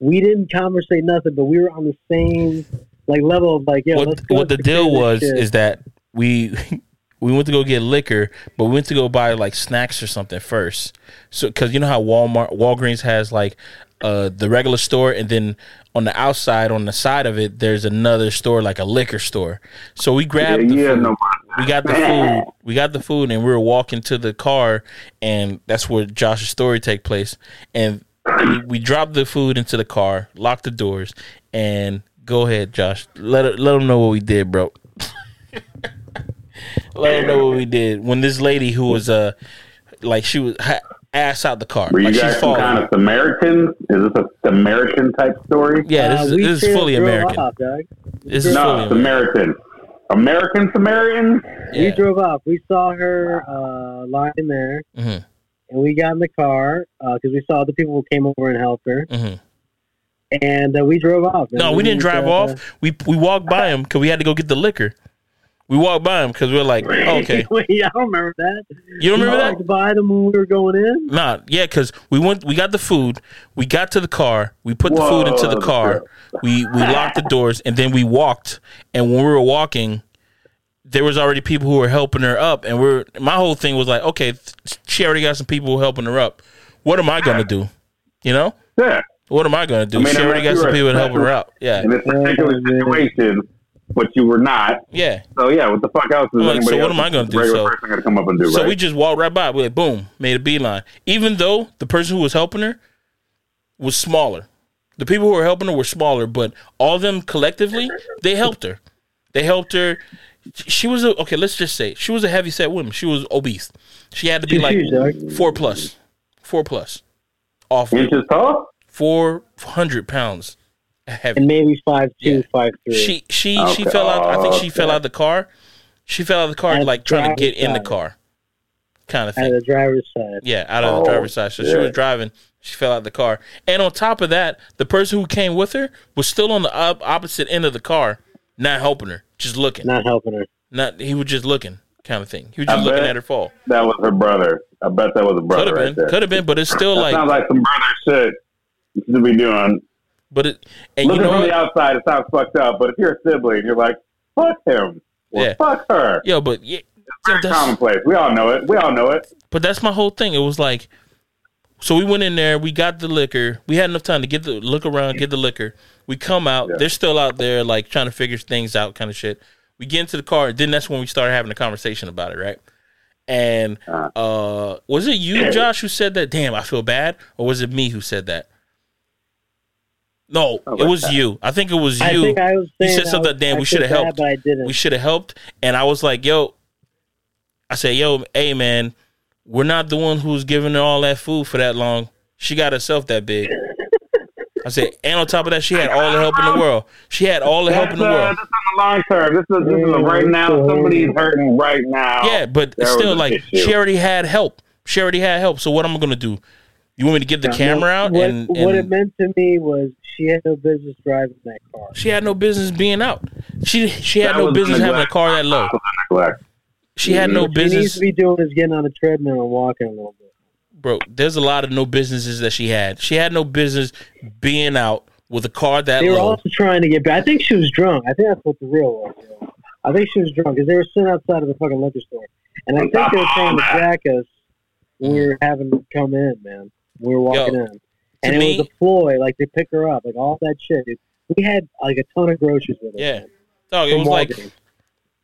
We didn't conversate nothing, but we were on the same like level of like, yo, let's what go what the deal was shit. is that we we went to go get liquor, but we went to go buy like snacks or something first. So because you know how Walmart Walgreens has like uh the regular store, and then on the outside on the side of it, there's another store like a liquor store. So we Yeah, grabbed the yeah, food. no, we got the food. We got the food, and we were walking to the car, and that's where Josh's story take place. And we, we dropped the food into the car, locked the doors, and go ahead, Josh. Let let them know what we did, bro. let them know what we did when this lady who was uh like she was ha- ass out the car, Were you like guys some kind of Samaritans? Is this a Samaritan type story? yeah, this, Uh, is, we this is fully American. Off, dog. This is fully No, American. Samaritan. American Samaritan? We drove off. We saw her uh, lying there, Mhm, and we got in the car because we saw the people who came over and helped her, mhm. and uh, we drove off. man. No, we didn't drive uh, off. We we walked by him because we had to go get the liquor. We walked by him because we were like, okay. Wait, I don't remember that. You don't remember we that? walked by them when we were going in. Nah, yeah, because we went, we got the food, we got to the car, we put the food into the Whoa. car, we we locked the doors, and then we walked. And when we were walking, there was already people who were helping her up, and we're my whole thing was like, okay, she already got some people helping her up. What am I gonna do? You know, Yeah. what am I gonna do? I mean, she already got some people helping her out. Yeah, In this particular situation, but you were not. yeah. So yeah, what the fuck else is like, anybody so what else, am I gonna do? So- person gonna come up and do? So right? we just walked right by. We like boom, made a beeline. Even though the person who was helping her was smaller, the people who were helping her were smaller, but all of them collectively they helped her. They helped her. She was a okay. Let's just say she was a heavy set woman. She was obese. She had to be like four plus, four plus, off inches tall. four hundred pounds heavy. And maybe five two, Yeah. five three. She she she fell out. I think she Okay. fell out of the car. She fell out of the car At like trying to get driver's in the car, kind of out thing. of the driver's side. Yeah, out of the Oh, driver's side. So she was driving. She fell out of the car. And on top of that, the person who came with her was still on the op- opposite end of the car, not helping her, just looking. Not helping her. Not he was just looking, kind of thing. He was I just looking at her fall. That was her brother. I bet that was a brother. Could brother have right been, there. could have been, but it's still That like, sounds like some brother shit you should be doing. But it. And you Looking know from the outside, it sounds fucked up. But if you're a sibling, you're like, fuck him. Or Yeah. fuck her. Yo, but yeah, yo, Very commonplace. We all know it. We all know it. but that's my whole thing. It was like, so we went in there, we got the liquor. We had enough time to get the look around, get the liquor. We come out, Yeah. they're still out there like trying to figure things out, kind of shit. We get into the car, and then that's when we started having a conversation about it, right? And Uh. uh was it you, Josh, who said that? Damn, I feel bad, or was it me who said that? No, Oh, it was that. you. I think it was I you. think I was You said I something, was- damn, I we shoulda feel bad, helped. but I didn't. we should have helped. And I was like, yo, I said, yo, hey man, we're not the one who's giving her all that food for that long. She got herself that big. I said, and on top of that, she had all the help in the world. She had all the help in the uh, world. this is the long term. This is, this is Yeah, right now. Somebody's hurting right now. Yeah, but There still, like issue. she already had help. She already had help. So what am I gonna do? You want me to get the Yeah, camera out? What, and, what it meant to me was she had no business driving that car. she had no business being out. She she had That no business having a car that low. That. She had no What she needs to be doing is getting on a treadmill and walking a little bit. bro, there's a lot of no businesses that she had. She had no business being out with a car that They were low. also trying to get back. I think she was drunk. I think that's what the real was. yo. I think she was drunk because they were sitting outside of the fucking liquor store, and I think they were of trying to jack us when we were having to come in, man. We were walking Yo, in, and it me- was a ploy. Like they pick her up, like all that shit. dude. We had like a ton of groceries with us. Yeah. Dog, it was like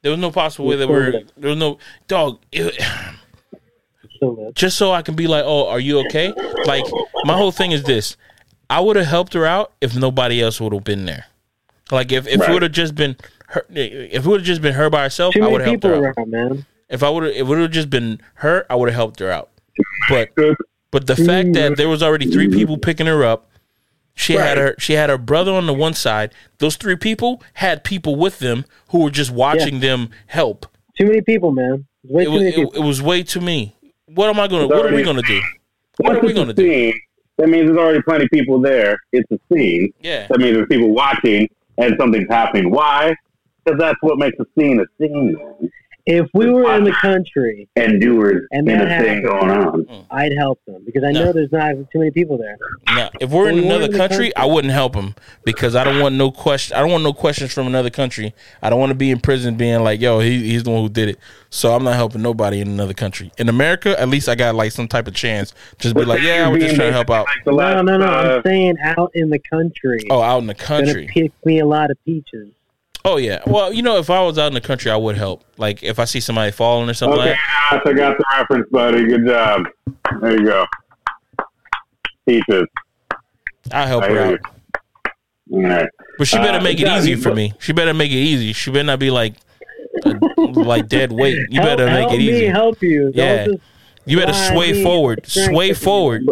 there was no possible way that we're there was no dog. It, just so I can be like, oh, are you okay? Like my whole thing is this: I would have helped her out if nobody else would have been there. Like if, if it Right. would have just been her, if it would have just been her by herself, Too I would have helped her out. man. If I would have, it would have just been her, I would have helped her out. But. but the fact that there was already three people picking her up, she had her she had her brother on the one side. Those three people had people with them who were just watching them help. Too many people, man. Way It too was, many it, it was way too many. What am I gonna? It's What are we gonna do? What are we gonna do? That means there's already plenty of people there. It's a scene. Yeah, That means there's people watching and something's happening. Why? Because that's what makes a scene a scene, man. If we were in the country, And doers And in that a thing going on. I'd help them because I No. know there's not too many people there. Now, if we're in We weren't another in the country, country. I wouldn't help him because I don't want no question. I don't want no questions from another country. I don't want to be in prison being like, "Yo, he, he's the one who did it." So I'm not helping nobody in another country. In America, at least I got like some type of chance. Just be like, "Yeah, I was just trying to help out." Like the No, last, no, no. uh, I'm saying out in the country. Oh, out in the gonna country. pick me a lot of peaches. Oh yeah. Well, you know, if I was out in the country, I would help. Like if I see somebody falling or something Okay, like. Josh, I got the reference, buddy. Good job. There you go. Peaches. I help I her out. you. All right. But she better Uh, make it easy for me. She better make it easy. She better not be like, uh, like dead weight. You help, better make it me easy. help you. Don't Yeah. You better sway forward. Sway forward.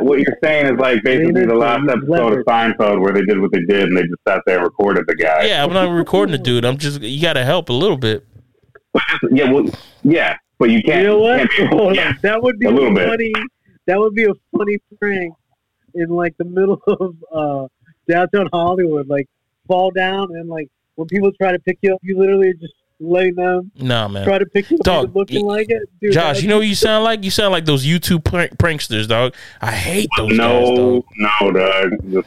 What you're saying is like basically the last episode leverage. of Seinfeld where they did what they did and they just sat there and recorded the guy. Yeah, I'm not recording the dude. I'm just you got to help a little bit. Yeah, well, yeah, but you can't. You know what? can't be- Hold yeah. That would be A little bit. funny. That would be a funny prank in like the middle of uh, downtown Hollywood. Like fall down and like when people try to pick you up, you literally just lay down, Nah, man. try to pick you Dog, even looking y- like it. Dude, Josh, that you know what you sound like? You sound like those YouTube prank- pranksters, dog. I hate those guys, No, dog. no, Doug.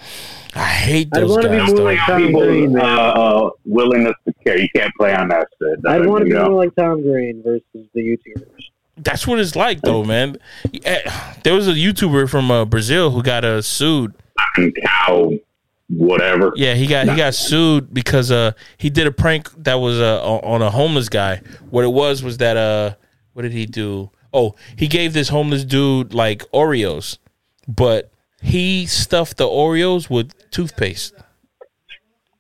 I hate I'd those wanna be guys, more dog. like Tom People's Green, uh, uh, willingness to care. You can't play on that shit. I'd want to be know? more like Tom Green versus the YouTubers. That's what it's like, though, man. Eh, There was a YouTuber from uh, Brazil who got uh, sued. fucking cow, whatever. Yeah, he got he got sued because uh he did a prank that was uh on a homeless guy. What it was was that uh what did he do? Oh, he gave this homeless dude like Oreos, but he stuffed the Oreos with toothpaste.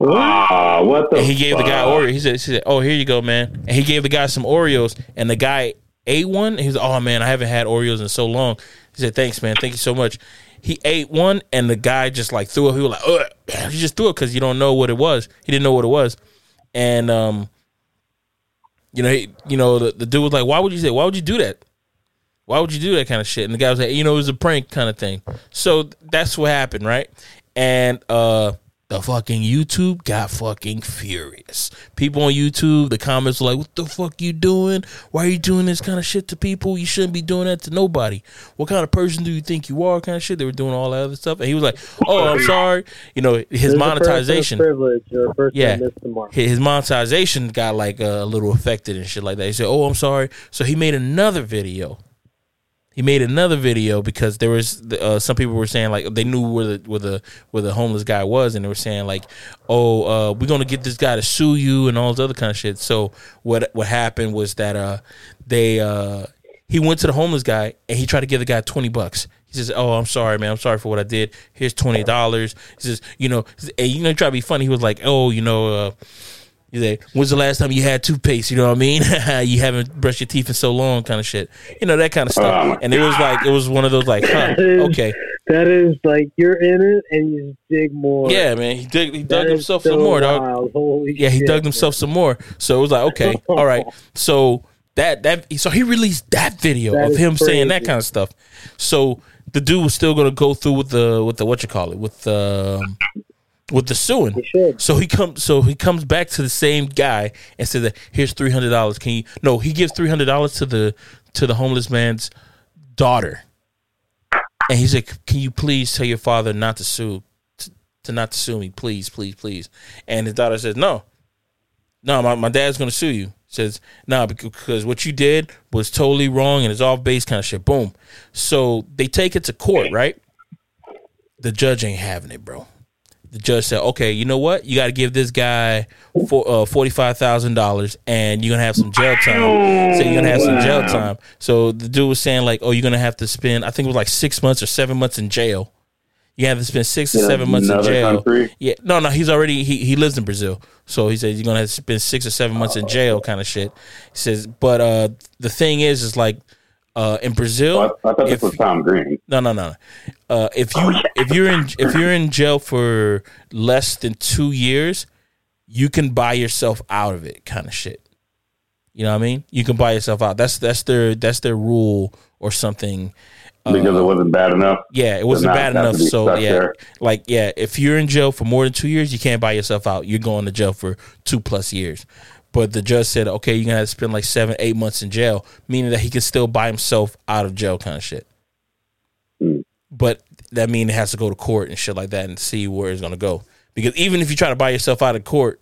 Ah, what the? And he gave the guy fuck? Oreo. He said, he said, "Oh, here you go, man." And he gave the guy some Oreos, and the guy ate one. And he was, "Oh man, I haven't had Oreos in so long." He said, "Thanks, man. Thank you so much." He ate one, and the guy just like threw it. He was like, Ugh. "He just threw it because you don't know what it was. He didn't know what it was." And um, you know, he, you know, the, the dude was like, "Why would you say? Why would you do that? Why would you do that kind of shit?" And the guy was like, "You know, it was a prank kind of thing." So that's what happened, right? And uh, the fucking YouTube got fucking furious. People on YouTube, the comments were like, "What the fuck you doing? Why are you doing this kind of shit to people? You shouldn't be doing that to nobody. What kind of person do you think you are?" Kind of shit. They were doing all that other stuff, and he was like, "Oh, I'm sorry." You know, his There's a monetization privilege or a Yeah. the his monetization got like a little affected and shit like that. He said, "Oh, I'm sorry." So he made another video. He made another video because there was uh, some people were saying like they knew where the where the where the homeless guy was, and they were saying like, "Oh, uh, we're gonna get this guy to sue you and all this other kind of shit." So what what happened was that uh, they uh, he went to the homeless guy and he tried to give the guy twenty bucks. He says, "Oh, I'm sorry, man. I'm sorry for what I did. Here's twenty dollars." He says, "You know," and you know, tried to be funny. He was like, "Oh, you know." You say, when's the last time you had toothpaste? You know what I mean? you haven't brushed your teeth in so long, kind of shit. You know that kind of Oh, stuff. my and it was like it was one of those like, huh, okay, That is like you're in it and you dig more. yeah, man. He dug he dug himself so some more, dog. Yeah, he shit, dug himself some more. So it was like, okay, all right. So that that so he released that video That of is him saying that kind of stuff. So the dude was still gonna go through with the with the what you call it with the um, with the suing. So he comes. So he comes back to the same guy and says that here's three hundred dollars. Can you? No, he gives three hundred dollars to the to the homeless man's daughter, and he's like, "Can you please tell your father not to sue, to, to not to sue me, please, please, please." And his daughter says, "No, no, my, my dad's gonna sue you." Says, "No, because what you did was totally wrong and it's off base kind of shit." Boom. So they take it to court, right? The judge ain't having it, bro the judge said, "Okay, you know what? You got to give this guy for uh, forty five thousand dollars, and you're gonna have some jail time. So you're gonna have some jail time." So the dude was saying like, "Oh, you're gonna have to spend, I think it was like six months or seven months in jail. You have to spend six or seven months in jail." country? Yeah, no, no, he's already he he lives in Brazil, so he says you're gonna have to spend six or seven months in jail, kind of shit. He says, but uh, the thing is, is like. Uh, in Brazil, I, I thought if- this was Tom Green. no, no, no. Uh, if you if you're in if you're in jail for less than two years, you can buy yourself out of it, kind of shit. You know what I mean? You can buy yourself out. That's that's their that's their rule or something. because it wasn't bad enough. Yeah, it wasn't bad enough. So yeah, there. like yeah, if you're in jail for more than two years, you can't buy yourself out. You're going to jail for two plus years. But the judge said, okay, you're gonna have to spend like seven, eight months in jail, meaning that he can still buy himself out of jail, kind of shit. Hmm. But that means it has to go to court and shit like that and see where it's gonna go. Because even if you try to buy yourself out of court,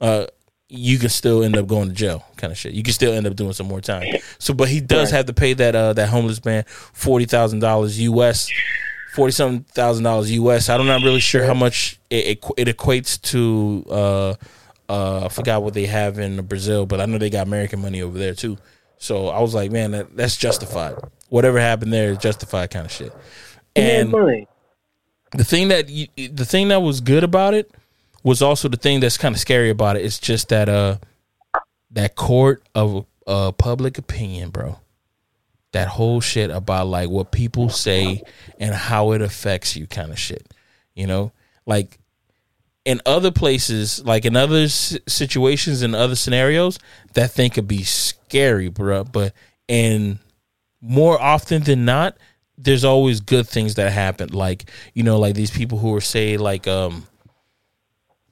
uh, you can still end up going to jail, kind of shit. You can still end up doing some more time. So, but he does have to pay that uh, that homeless man forty thousand dollars US, forty something thousand dollars US. I'm not really sure how much it, it, it equates to. Uh, uh, I forgot what they have in Brazil, but I know they got American money over there too. So I was like, man, that, that's justified. Whatever happened there is justified, kind of shit. And the thing that you, the thing that was good about it was also the thing that's kind of scary about it. It's just that uh that court of uh public opinion, bro. That whole shit about like what people say and how it affects you, kind of shit. You know, like in other places, like in other situations, in other scenarios, that thing could be scary, bro. But in more often than not, there's always good things that happen. Like you know, like these people who are say like um,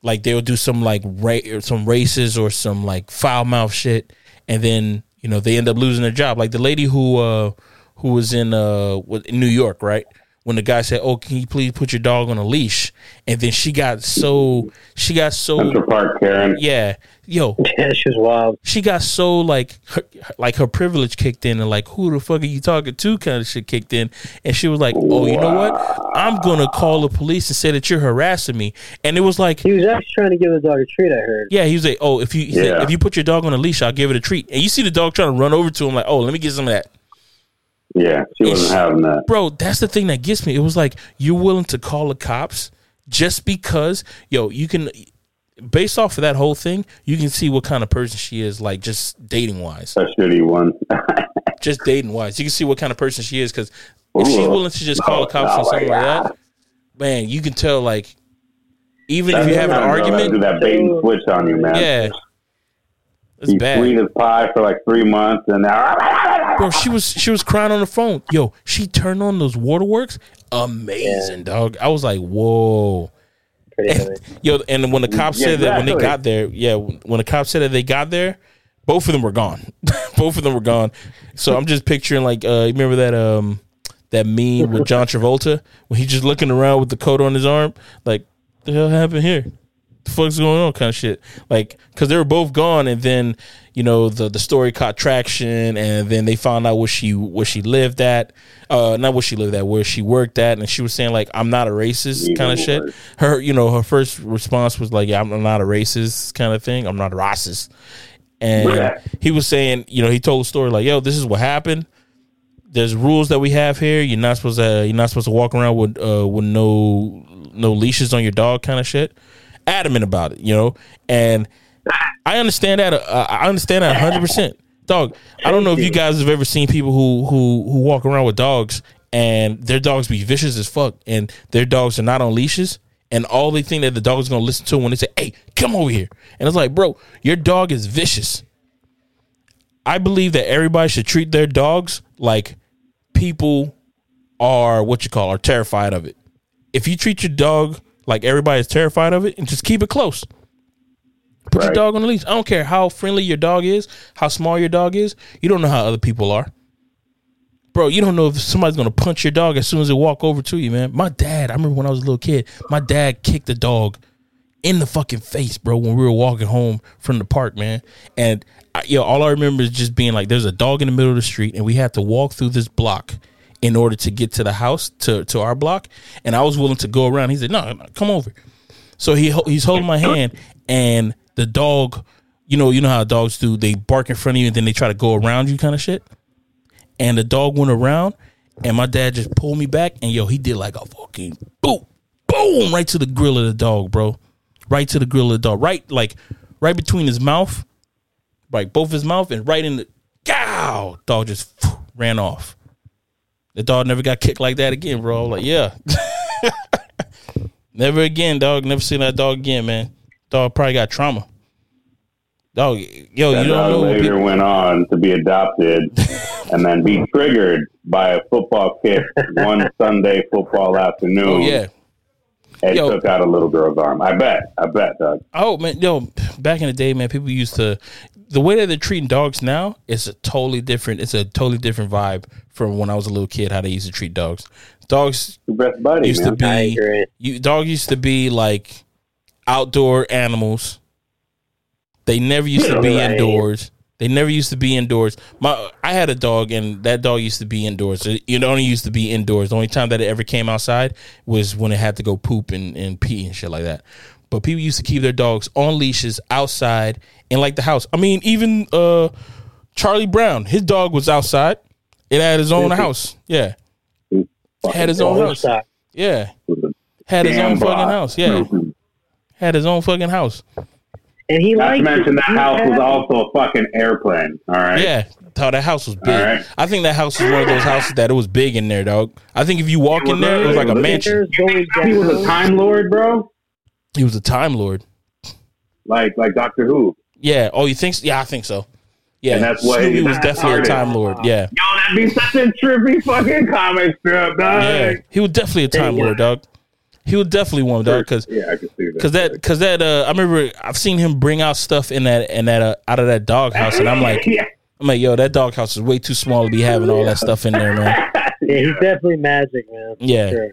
like they'll do some like ra- some races or some like foul mouth shit, and then you know they end up losing their job. Like the lady who uh who was in uh in New York, right? When the guy said, "Oh, can you please put your dog on a leash?" and then she got so she got so Central Park, Karen. yeah, yo, Yeah, she was wild. she got so like her, like her privilege kicked in and like who the fuck are you talking to kind of shit kicked in and she was like oh you know what i'm gonna call the police and say that you're harassing me and it was like He was actually trying to give the dog a treat. I heard. yeah he was like oh if you he said, if you put your dog on a leash i'll give it a treat and you see the dog trying to run over to him like oh let me get some of that Yeah, she wasn't It's- having that. bro that's the thing that gets me it was like you're willing to call the cops just because yo you can based off of that whole thing you can see what kind of person she is like just dating wise A shitty one. just dating wise. You can see what kind of person she is because if she's willing to just call the cops or something like God. that, man, you can tell like even That's if you have an kind of girl argument, do that bait and switch on you, man. yeah, it's Be bad. sweet as pie for like three months, and now Bro, she was she was crying on the phone. Yo, she turned on those waterworks. Amazing, dog. I was like, whoa. Heavy. Yo, and when the cops Yeah, said that when they got there, yeah, when the cops said that they got there, both of them were gone. both of them were gone. So I'm just picturing like uh you remember that um that meme with John Travolta when he's just looking around with the coat on his arm, like the hell happened here? The fuck's going on? Kind of shit. Like because they were both gone, and then you know the the story caught traction, and then they found out where she where she lived at, uh, not where she lived at, where she worked at, and she was saying like I'm not a racist kind of shit. Her, you know, her first response was like, "Yeah, I'm not a racist kind of thing. I'm not a racist." And Yeah. he was saying, you know, he told the story like, "Yo, this is what happened. There's rules that we have here. You're not supposed to. You're not supposed to walk around with uh with no no leashes on your dog, kind of shit." Adamant about it, you know, and I understand that. Uh, I understand that 100. percent Dog, I don't know if you guys have ever seen people who who who walk around with dogs and their dogs be vicious as fuck, and their dogs are not on leashes, and all they think that the dog is gonna listen to when they say, "Hey, come over here," and it's like, bro, your dog is vicious. I believe that everybody should treat their dogs like people are what you call are terrified of it. If you treat your dog like everybody is terrified of it, and just keep it close. Put your dog on the leash. I don't care how friendly your dog is, how small your dog is. You don't know how other people are. Bro, you don't know if somebody's gonna punch your dog as soon as they walk over to you, man. My dad, I remember when I was a little kid, my dad kicked the dog in the fucking face, bro, when we were walking home from the park, man. And I, yo, all I remember is just being like, there's a dog in the middle of the street, and we had to walk through this block in order to get to the house to to our block. And I was willing to go around. He said, "No, no come over." So he he's holding my hand, and the dog, you know, you know how dogs do. They bark in front of you, and then they try to go around you, kind of shit. And the dog went around, and my dad just pulled me back, and yo, he did like a fucking boom, boom, right to the grill of the dog, bro, right to the grill of the dog, right like right between his mouth, like both his mouth, and right in the gow, dog just ran off. The dog never got kicked like that again, bro. Like, yeah. never again, dog. Never seen that dog again, man. Dog probably got trauma. Dog, yo, That you don't dog know. later people- went on to be adopted and then be triggered by a football kick one Sunday football afternoon. Oh yeah. And Yo. took out a little girl's arm. I bet. I bet, Doug. Oh man, yo, back in the day, man, people used to the way that they're treating dogs now is a totally different. It's a totally different vibe from when I was a little kid. How they used to treat dogs. Dogs Your best buddy, used man. to be you. Dog used to be like outdoor animals. They never used to be Right. indoors. They never used to be indoors. My I had a dog, and that dog used to be indoors. It, it only used to be indoors. The only time that it ever came outside was when it had to go poop and, and pee and shit like that. But people used to keep their dogs on leashes outside in like the house. I mean, even uh, Charlie Brown, his dog was outside. It had his own mm-hmm. mm-hmm. house. Yeah, had his own house. Yeah, mm-hmm. had his own fucking house. Yeah, had his own fucking house. And he Not liked to mention it. that He house was also a fucking airplane. All right. Yeah, how that house was big. All right. I think that house was one of those houses that it was big in there, dog. I think if you walk in there, it was like a mansion. He was a time lord, bro. He was a time lord. Like like Doctor Who. Yeah. Oh, you think? So? Yeah, I think so. Yeah, And that's why Snoopy he- was that's definitely a time lord. Yeah, Yo, that'd be such a trippy fucking comic strip, dog. yeah. He was definitely a time Yeah. lord, dog. He was definitely one, dog. Because yeah, I can see that. Cause that, cause that, uh, I remember I've seen him bring out stuff in that, in that, uh, out of that dog house, and I'm like, yeah. I'm like, yo, that dog house is way too small to be having all that stuff in there, man. Yeah, he's definitely magic, man. Yeah. sure.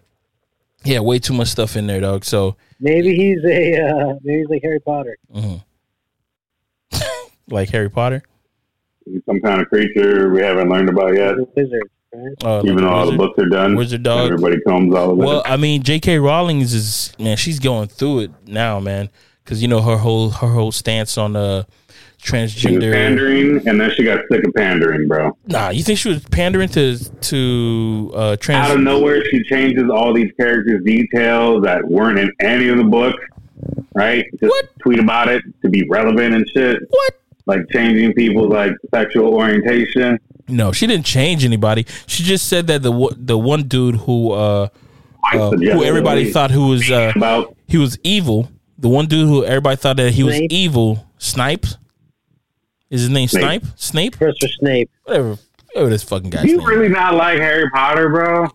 Yeah, way too much stuff in there, dog. So, Maybe he's a uh, maybe he's like Harry Potter. mhm. like Harry Potter, some kind of creature we haven't learned about yet. He's a wizard, right? Uh, Even though all the books are done. Wizard dog. Everybody combs all of it. Well, I mean, J.K. Rowling's is man, she's going through it now, man, because you know her whole her whole stance on uh she was transgender. pandering, and then she got sick of pandering, bro. Nah, you think she was pandering to to uh trans? Out of nowhere, she changes all these characters' details that weren't in any of the books, right? Just What? tweet about it to be relevant and shit. What? Like changing people's like sexual orientation. No, she didn't change anybody. She just said that the the one dude who uh, uh who everybody thought who was uh about he was evil. The one dude who everybody thought that he was Snape? evil. Snipe. Is his name Snape. Snape? Professor Snape. Whatever. Whatever this fucking guy's Do you name. really not like Harry Potter, bro?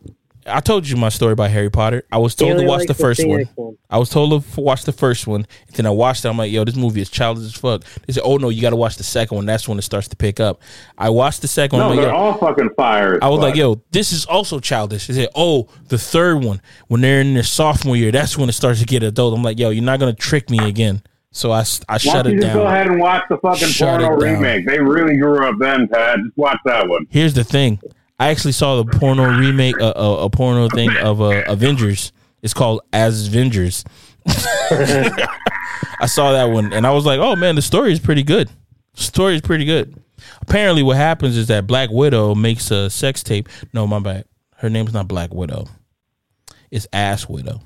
I told you my story about Harry Potter. I was He told to watch likes the first one. One. I was told to watch the first one. And then I watched it. I'm like, yo, this movie is childish as fuck. They said, oh no, you got to watch the second one. That's when it starts to pick up. I watched the second one. No, I'm like, they're yo, all fucking fire. as I was like, yo, this is also childish. They said, oh, the third one, when they're in their sophomore year, that's when it starts to get adult. I'm like, yo, you're not going to trick me again. So I, Why shut don't you it just go ahead and watch the fucking Shut porno remake? They really grew up then, Pat. Just watch that one. Here's the thing. I actually saw the porno remake, uh, a, a porno thing of uh, Avengers. It's called As Avengers. I saw that one and I was like, oh man, the story is pretty good. story is pretty good. Apparently, what happens is that Black Widow makes a sex tape. No, my bad. Her name's not Black Widow. It's Ass Widow.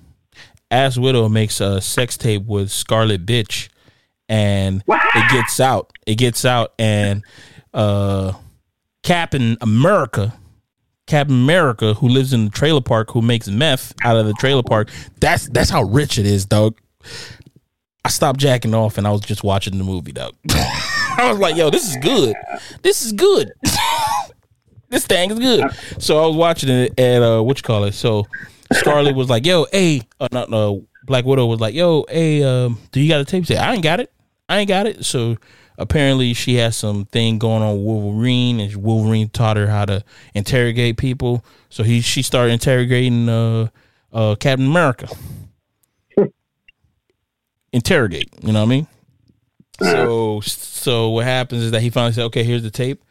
Ass Widow makes a sex tape with Scarlet Bitch, and it gets out. It gets out, and uh, Captain America, Captain America, who lives in the trailer park, who makes meth out of the trailer park. That's that's how rich it is, dog. I stopped jacking off and I was just watching the movie, dog. I was like, yo, this is good. This is good. this thing is good. So I was watching it at uh what you call it. So Scarlett was like, yo, hey, uh, not no Black Widow was like, yo, hey, um, do you got a tape? Say, I ain't got it. I ain't got it. So apparently she has some thing going on with Wolverine and Wolverine taught her how to interrogate people. So he she started interrogating uh uh Captain America. Interrogate, you know what I mean? So so what happens is that he finally said, "Okay, here's the tape."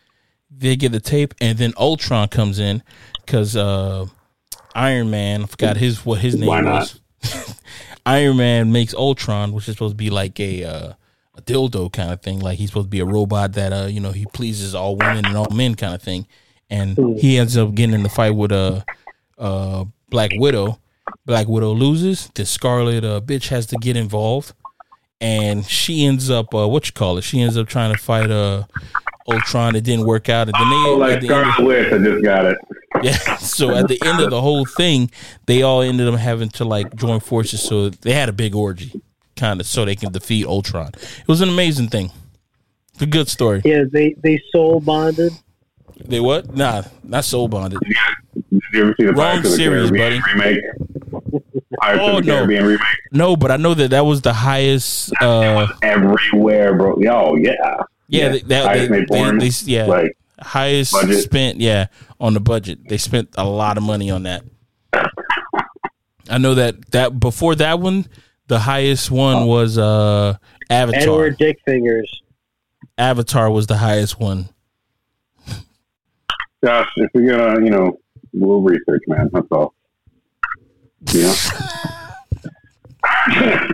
They get the tape, and then Ultron comes in because uh, Iron Man I forgot his what his name Why not? was. Iron Man makes Ultron, which is supposed to be like a uh, a dildo kind of thing. Like he's supposed to be a robot that uh you know he pleases all women and all men kind of thing. And he ends up getting in the fight with a uh, uh, Black Widow. Black Widow loses. The Scarlet uh, bitch has to get involved and she ends up uh, what you call it? She ends up trying to fight uh Ultron. It didn't work out, and then they Oh, like the end Scarlet Witch, I just got it. yeah. So at the end of the whole thing, they all ended up having to like join forces. So they had a big orgy, kind of, so they can defeat Ultron. It was an amazing thing. The good story. Yeah, they they soul bonded. They what? Nah, not soul bonded. Did you ever see the Wrong the series, Caribbean remake? Pirates Oh, of the no. Caribbean remake. No, but I know that that was the highest. It Uh, was everywhere, bro. Yo, yeah. yeah, they, that, Highest they, made they, they- yeah, Like, highest budget. spent. Yeah, on the budget, they spent a lot of money on that. I know that that before that one, the highest one was uh Avatar. Edward Dick Fingers. Avatar was the highest one. Josh, if we're gonna, you know, we'll research, man. That's all. You know?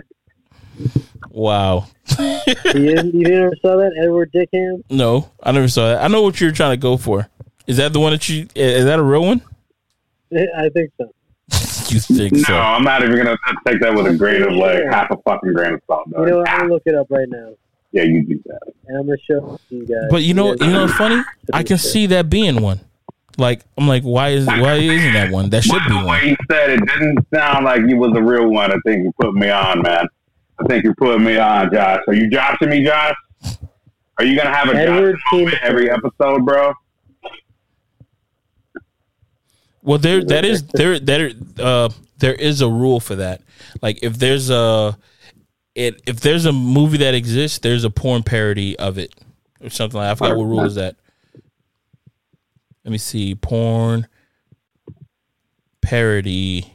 Wow. You didn't, you didn't saw that Edward Dickham? No, I never saw that. I know what you're trying to go for. Is that the one that you? Is that a real one? I think so. You think no, so? I'm not even gonna take that with a grain of like half a fucking grain of salt. Dog. You know what? I'm gonna look it up right now, Yeah, you do that. and I'm gonna show you guys. But you know, you know, what's funny. I can see that being one. Like I'm like, why is why isn't that one? That should be one. you said it didn't sound like you was a real one. I think you put me on, man. I think you're putting me on, Josh. Are you joshing me, Josh? Are you gonna have a Edward Josh moment every episode, bro? Well, there that is there there uh there is a rule for that. Like if there's a it if there's a movie that exists, there's a porn parody of it or something like. I forgot what rule is that. Let me see, porn parody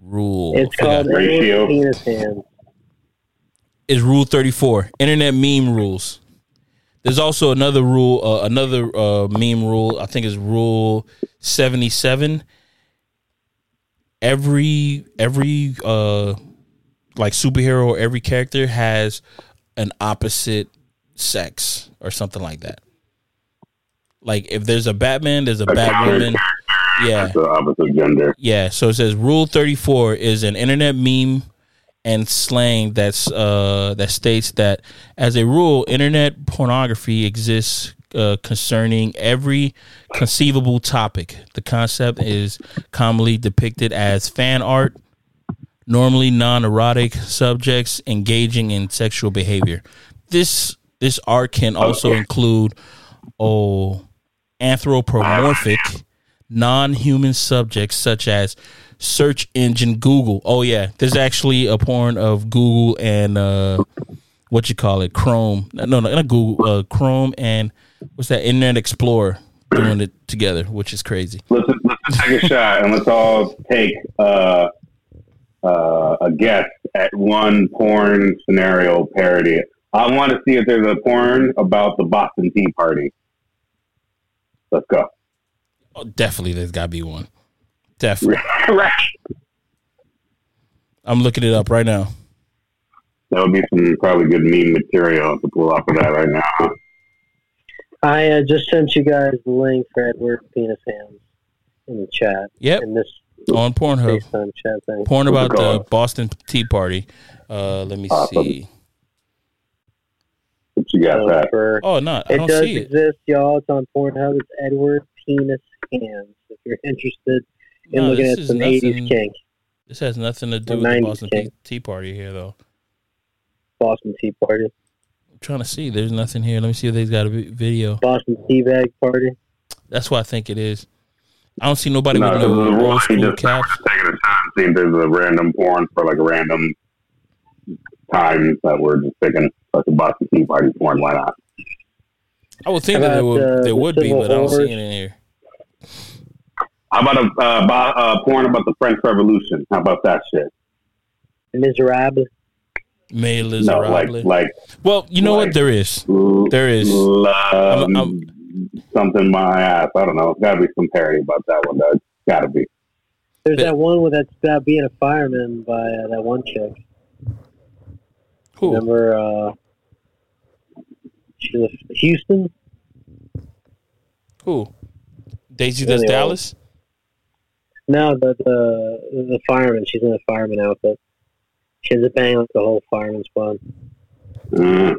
rule. it's Forgot. called Ratio. Penis Hands. is Rule Thirty Four. Internet meme rules. There's also another rule, uh, another uh, meme rule. I think is Rule Seventy Seven. Every every uh, like superhero or every character has an opposite sex or something like that. Like if there's a Batman, there's a Batwoman. Yeah, opposite gender. yeah, so it says Rule 34 is an internet meme and slang that's uh that states that as a rule internet pornography exists uh, concerning every conceivable topic. The concept is commonly depicted as fan art, normally non-erotic subjects engaging in sexual behavior. This this art can also include oh anthropomorphic non-human subjects such as search engine Google. Oh yeah, there's actually a porn of Google and uh what you call it, Chrome. No, no, not Google, uh, Chrome and what's that? Internet Explorer doing it together, which is crazy. Let's let's take a shot and let's all take uh, uh, a guess at one porn scenario parody. I want to see if there's a porn about the Boston Tea Party. Let's go. Oh, definitely, there's got to be one. Definitely, right. I'm looking it up right now. That would be some probably good meme material to pull off of that right now. I uh, just sent you guys the link for Edward Penis Hands in the chat. Yep. In this On Pornhub, FaceTime chat thing. porn What's about the? Boston Tea Party. Uh, let me Awesome. see. What you got, So Pat? for, Oh no, I it don't does see it. exist, y'all. It's on Pornhub. It's Edward Penis Hands. If you're interested in No, looking this at is some nothing- 80s kink, This has nothing to do Or with the Boston Tea, kink. Tea Party here, though. Boston Tea Party, I'm trying to see. There's nothing here. Let me see if they've got a video. Boston Tea Bag Party. That's what I think it is. I don't see nobody No, with this no a rule. old You school just caps. taking a time, see if there's a random porn for like a random time that we're just picking, like a Boston Tea Party porn. Why not? I would think How that there would, uh, there the would be, but I don't see Wars? it in here. How about a uh, bo- uh, porn about the French Revolution? How about that shit? Miserable. Mais No, Miserable. like like well, you know like- what? There is. There is. um, I'm- something my ass. I don't know. It's got to be some parody about that one. That got to be. There's But- that one with that about being a fireman by uh, that one chick. Who? Remember, uh, she was Houston. Who? Daisy does Anyway. Dallas? No, the the the fireman. She's in a fireman outfit. She ends up banging like the whole fireman squad. Mm.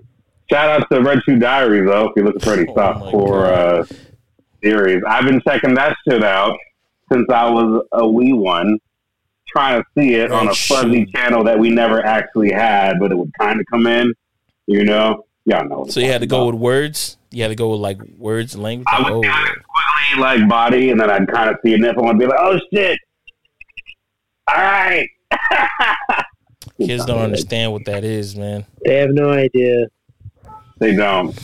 Shout out to Red Shoe Diaries though. If you're looking for any Oh soft my core uh, series, I've been checking that shit out since I was a wee one, trying to see it on Red a fuzzy Shoe. channel that we never actually had, but it would kind of come in, you know. Y'all know. So you had to go with words. You had to go with like words and language. I Like, would oh, quickly like body, and then I'd kind of see a nipple and be like, "Oh shit!" All right. kids don't understand what that is, man. They have no idea. They don't.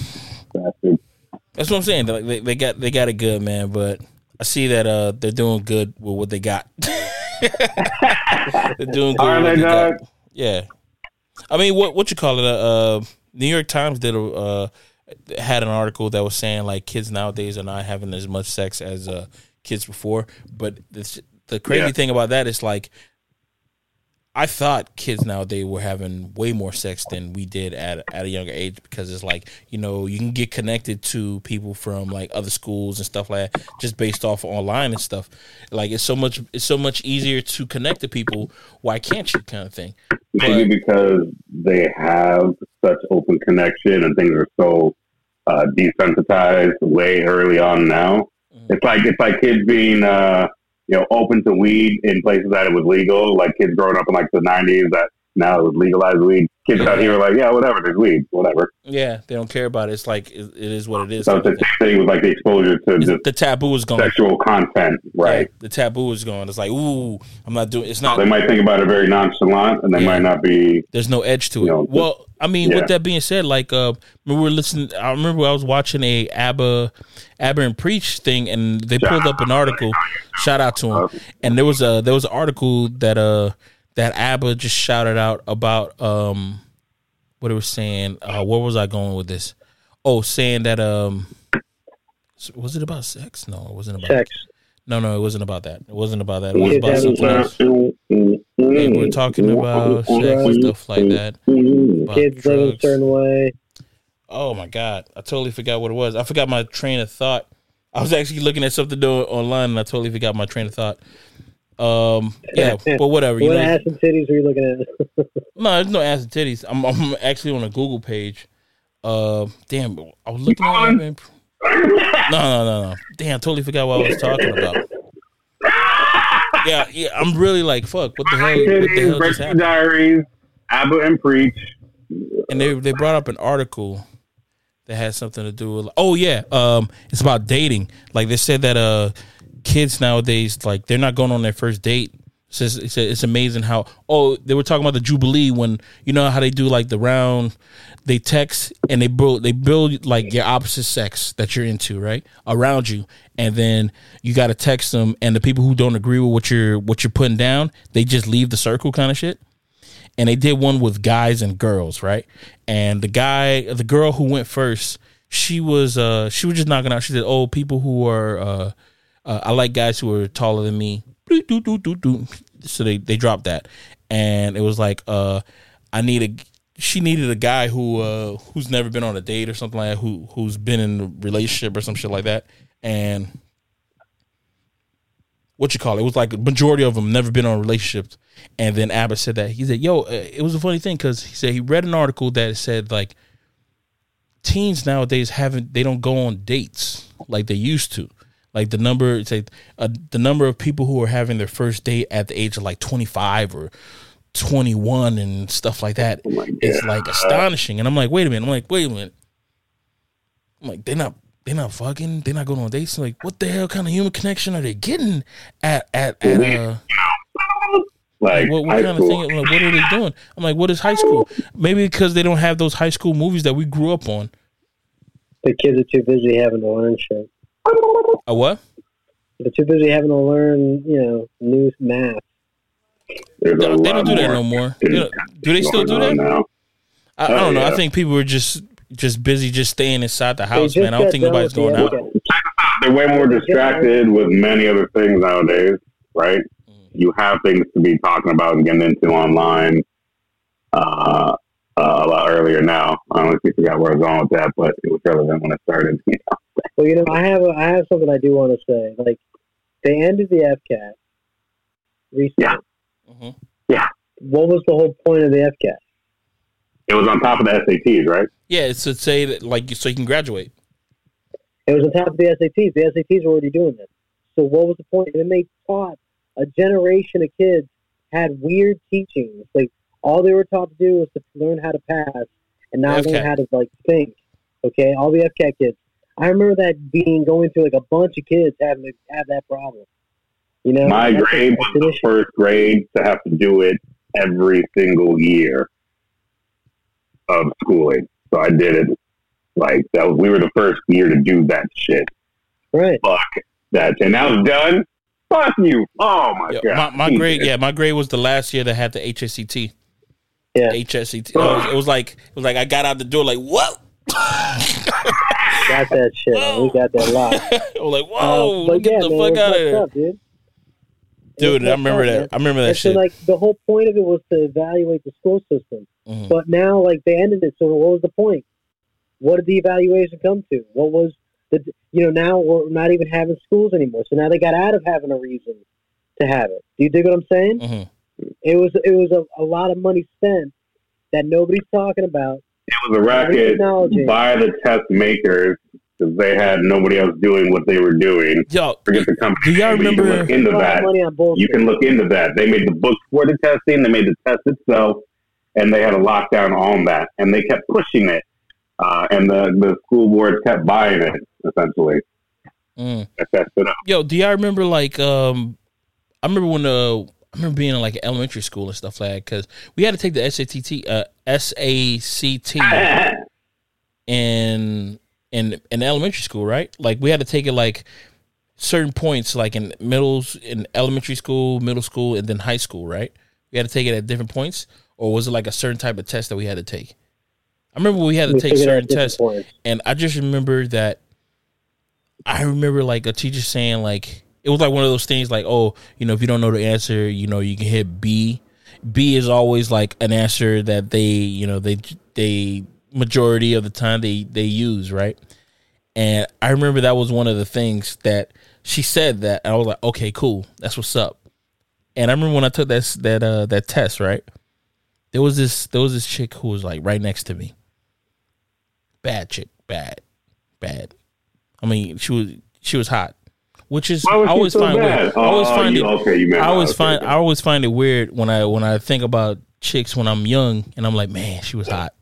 That's what I'm saying. Like they, they got they got it good, man. But I see that uh they're doing good with what they got. they're doing good. Are they they got. good? Yeah. I mean, what what you call it? Uh, uh, New York Times did a uh, had an article that was saying like kids nowadays are not having as much sex as uh, kids before. But this, the crazy Yeah. thing about that is like, I thought kids nowadays were having way more sex than we did at at a younger age because it's like you know you can get connected to people from like other schools and stuff like that just based off online and stuff. Like it's so much it's so much easier to connect to people. Why can't you? Kind of thing. Maybe because they have such open connection and things are so uh, desensitized way early on now. Mhm. It's like it's like kids being uh, you know open to weed in places that it was legal. Like kids growing up in like the '90s that now it was legalized weed. Kids out here are like, yeah, whatever, there's weed, whatever. Yeah, they don't care about it. It's like it, it is what it is. So it's the thing with like the exposure to just the taboo is gone. sexual content, right? Yeah, the taboo is gone. It's like, ooh, I'm not doing. It's not. They might think about it very nonchalant, and they Yeah. might not be. There's no edge to it. You know, well, I mean, yeah. with that being said, like, uh, we were listening. I remember I was watching a Aba, Aba and Preach thing, and they pulled up an article. Shout out to him. And there was a there was an article that uh that Aba just shouted out about um what it was saying. Uh, where was I going with this? Oh, saying that um. Was it about sex? No, it wasn't about Sex. No, no, it wasn't about that. It wasn't about that. It was about something else. Yeah, we're talking about sex and stuff like that. Kids live a certain way. Oh my god, I totally forgot what it was. I forgot my train of thought. I was actually looking at something do- online, and I totally forgot my train of thought. Um, yeah, but whatever. You What know, ass and titties were you looking at? no, there's no ass and titties. I'm, I'm actually on a Google page. Uh, damn, I was looking at. it. No, no, no, no. Damn, I totally forgot what I was talking about. Yeah, yeah, I'm really like, fuck. What the hell? What the hell just happened? Diaries, Aba and Preach. and they they brought up an article that had something to do with oh yeah um it's about dating like they said that uh kids nowadays like they're not going on their first date it's, it's, it's amazing how oh they were talking about the jubilee when you know how they do like the round they text and they build they build like your opposite sex that you're into right around you and then you got to text them and the people who don't agree with what you're what you're putting down they just leave the circle kind of shit and they did one with guys and girls, right? And the guy, the girl who went first, she was uh she was just knocking out. She said, "Oh, people who are uh, uh I like guys who are taller than me." So they they dropped that, and it was like uh I need a she needed a guy who uh who's never been on a date or something like that, who who's been in a relationship or some shit like that, and what you call it. It was like a majority of them never been on relationships. And then Abbott said that he said, "Yo, uh, it was a funny thing because he said he read an article that said like teens nowadays haven't they don't go on dates like they used to. Like the number say uh, the number of people who are having their first date at the age of like twenty five or twenty one and stuff like that Oh is like astonishing. And I'm like, wait a minute. I'm like, wait a minute. I'm like, they're not they're not fucking. They're not going on dates. Like, what the hell kind of human connection are they getting at at at uh? Like, what, what kind school. of thing? Like, what are they doing? I'm like, what is high school? Maybe because they don't have those high school movies that we grew up on. The kids are too busy having to learn shit. A what? They're too busy having to learn, you know, new math. They don't, they don't do that no more. They don't- they still do that? Now. I, I Oh, don't know. I think people are just just busy just staying inside the house, man. I don't think done nobody's going the out. They're way more distracted with many other things nowadays, right? Mm. You have things to be talking about and getting into online uh, uh, a lot earlier now. I honestly forgot where I was going with that, but it was relevant when it started. Well, you know, I have a, I have something I do want to say. Like, they ended the FCAT recently. Yeah. Mhm. What was the whole point of the FCAT? It was on top of the SATs, right? Yeah, it's to say that like so you can graduate. It was on top of the SATs. The SATs were already doing this. So what was the point? And then they taught a generation of kids had weird teachings. Like all they were taught to do was to learn how to pass, and now FCAT. learn how to like think. Okay, all the FCAT kids. I remember that being going through like a bunch of kids having to have that problem. You know, My grade that's was the first grade to have to do it every single year of schooling. So I did it like that. Was, we were the first year to do that shit. right? Fuck that. And that was done. Fuck you. Oh my Yeah, god. my, my grade, yeah, my grade was the last year that had the HSCT. Yeah. HSCT. It was, it was like it was like I got out the door like what? Got that shit. man. We got that lot. I was like, whoa, Um, get yeah, the man, fuck out of up, dude. dude. I remember up, that. man. I remember that And so, shit. like, the whole point of it was to evaluate the school system. Mhm. But now, like, they ended it. So, what was the point? What did the evaluation come to? What was the, you know, now we're not even having schools anymore. So now they got out of having a reason to have it. Do you dig what I'm saying? Mhm. It was, it was a, a lot of money spent that nobody's talking about. It was a racket by the test makers because they had nobody else doing what they were doing. Yo, Forget the company. Do y'all name, but you can remember- look into A lot of that? money on. You can look into that. They made the books for the testing. They made the test itself, and they had a lockdown on that. And they kept pushing it, uh, and the the school board kept buying it. Essentially, mm. They it up. yo, do y'all remember like um, I remember when uh, I remember being in like elementary school and stuff like that because we had to take the SATT, uh, SACT in in in elementary school, right? Like we had to take it like certain points, like in middles, in elementary school, middle school, and then high school, right? We had to take it at different points, or was it like a certain type of test that we had to take? I remember we had to We take certain tests, points. and I just remember that. I remember like a teacher saying like it was like one of those things like oh you know if you don't know the answer you know you can hit B. B is always like an answer that they you know they they majority of the time they they use right. And I remember that was one of the things that she said that I was like okay cool that's what's up. And I remember when I took that that uh that test right. There was this there was this chick who was like right next to me. Bad chick, bad, bad. I mean, she was she was hot, which is I always so find bad? weird. I always Oh, find you- it. okay, you I always okay, find okay. I always find it weird when I when I think about chicks when I'm young and I'm like, man, she was hot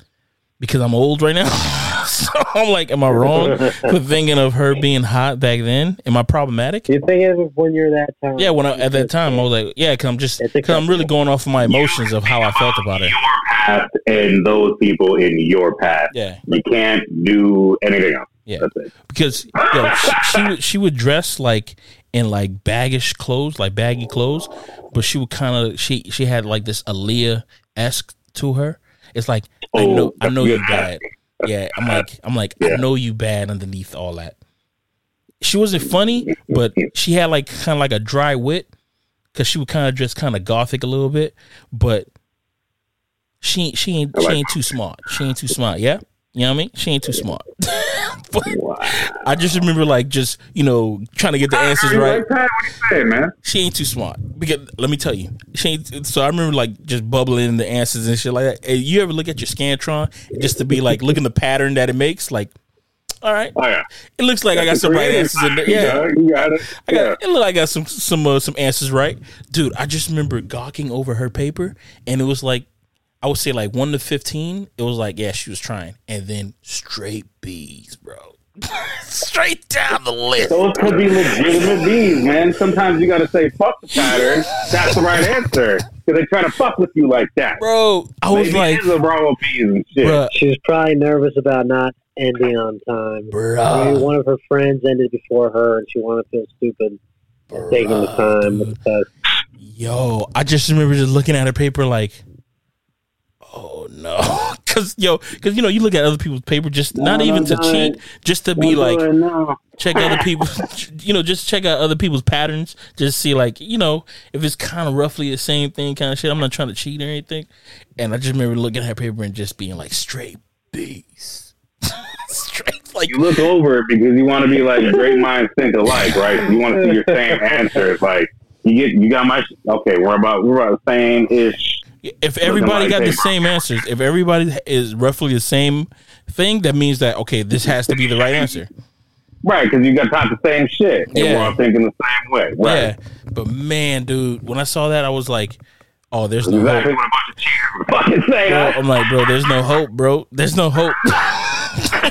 because I'm old right now. so I'm like, am I wrong for thinking of her being hot back then? Am I problematic? You think of it when you're that time. Yeah, when I, at that time I was like, yeah, because I'm just because I'm really going off of my emotions of how I felt about it. Your Past and those people in your past. Yeah, You can't do anything else. Yeah. Because yo, she, she would she would dress like in like baggish clothes, like baggy clothes, but she would kind of she she had like this Aaliyah esque to her. It's like I Oh, know I know you good. bad. Yeah, I'm like I'm like I know you bad underneath all that. She wasn't funny, but she had like kind of like a dry wit because she would kind of dress kind of gothic a little bit, but she she ain't she ain't too smart. She ain't too smart. Yeah, you know what I mean. She ain't too smart. but Wow. I just remember like just you know trying to get the answers right. like? What you saying, man? She ain't too smart because let me tell you, she ain't. So I remember like just bubbling the answers and shit like that. And you ever look at your scantron just to be like looking the pattern that it makes? Like, all right, Oh yeah. it looks like I got some right answers in there. Yeah, you got it. I got it. Look, like I got some some uh, some answers right, dude. I just remember gawking over her paper, and it was like I would say like one to fifteen. It was like yeah, she was trying, and then straight B's, bro, straight down the list. Those could be legitimate B's, man. Sometimes you got to say fuck the pattern. That's the right answer because they try to fuck with you like that. Bro, I was Maybe like, it is a Bravo bees and shit. bruh, She was probably nervous about not ending on time. Maybe one of her friends ended before her, and she wanted to feel stupid taking the time with the test. Yo, I just remember just looking at her paper like, oh no, because yo, because you know you look at other people's paper just not even to no. cheat, just to be like no. check other people, you know, just check out other people's patterns, just see like you know if it's kind of roughly the same thing, kind of shit. I'm not trying to cheat or anything, and I just remember looking at her paper and just being like straight B's, straight like You look over it because you want to be like great minds think alike, right? You want to see your same answers. Like you get, you got my okay. We're about we're about the same ish. If everybody like got the same answers, if everybody is roughly the same thing, that means that okay, this has to be the right answer. Right, because you got taught the same shit, and Yeah. we're all thinking the same way. Right. Yeah, but man, dude, when I saw that, I was like, Oh, there's no exactly hope. what a bunch of cheaters would fucking say. Bro. I'm like, bro, there's no hope, bro. There's no hope.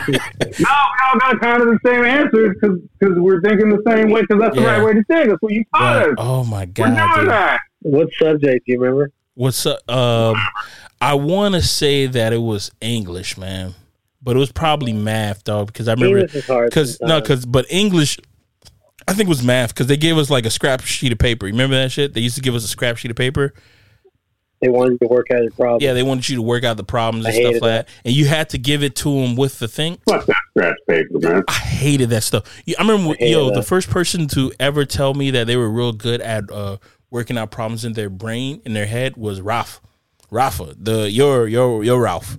No, we all got kind of the same answers because we're thinking the same way because that's the Yeah. right way to think. That's what you taught Right. us. Oh my we're god, doing dude. that. What subject do you remember? What's up? Um, I want to say that it was English, man, but it was probably math, dog. Because I remember English is hard. because no, because but English, I think it was math because they gave us like a scrap sheet of paper. You remember that shit? They used to give us a scrap sheet of paper. they wanted you to work out the problem. Yeah, they wanted you to work out the problems and stuff like that, and you had to give it to them with the thing. Fuck that scratch paper, man. I hated that stuff. I remember, hated yo, that. the first person to ever tell me that they were real good at uh, working out problems in their brain, in their head, was Ralph. Rafa, the your your your Ralph.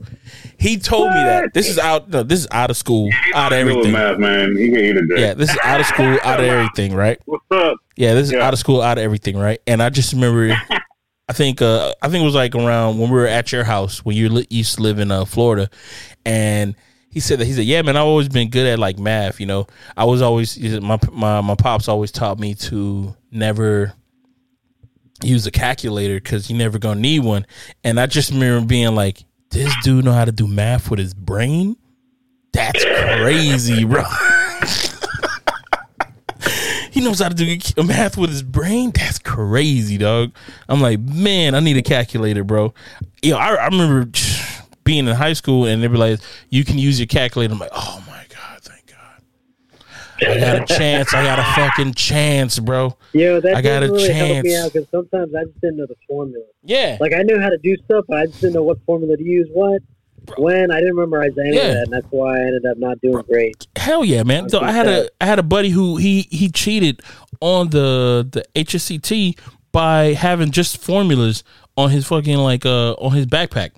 He told me that this is out. No, this is out of school, out of everything. math, man. He can eat a dick. Yeah, this is out of school, out of everything, right? What's up? Yeah, this is Yeah. out of school, out of everything, right? And I just remember, I think, uh, I think it was like around when we were at your house when you li- used to live in uh, Florida, and he said that he said, "Yeah, man, I've always been good at like math. You know, I was always my my my pops always taught me to never." Use a calculator because you never gonna need one, and I just remember being like, "This dude know how to do math with his brain? That's crazy, bro." he knows how to do math with his brain. That's crazy, dog. I'm like, man, I need a calculator, bro. Yo, I, I remember being in high school and they were like, you can use your calculator. I'm like, oh my god, thank God. I got a chance. I got a fucking chance, bro. Yeah, that I got a really help me chance. out because sometimes I just didn't know the formula. Yeah, Like I knew how to do stuff, but I just didn't know what formula to use, what, when. I didn't memorize any Yeah. of that, and that's why I ended up not doing great. hell yeah, man. So I had a I had a buddy who he he cheated on the the HSCT by having just formulas on his fucking like uh on his backpack.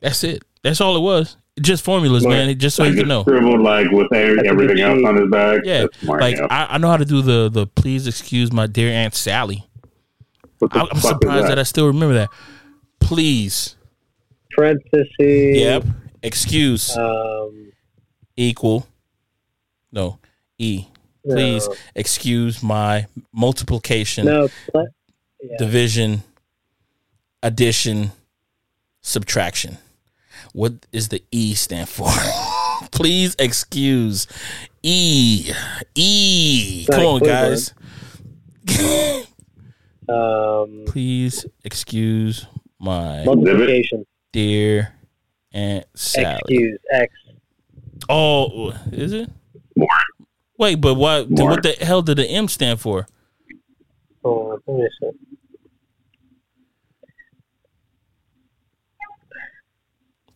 That's it. That's all it was. Just formulas, Smart. man. Just so Like you can know. scribbled like with every- everything else on his back. Yeah, smart, like yeah. I, I know how to do the the please excuse my dear aunt Sally. I, I'm fuck is surprised that? I still remember that. Please, Parentheses. yep. Excuse Um, equal. No, e. Please no, excuse my multiplication. No. pl- yeah. division, addition, subtraction. What is the E stand for? Please excuse E. E. Come on, guys. Um, Please excuse my multiplication. dear Aunt Sally. Excuse. X. Oh, is it? More. Wait, but what? What the hell did the M stand for? Oh, let me see.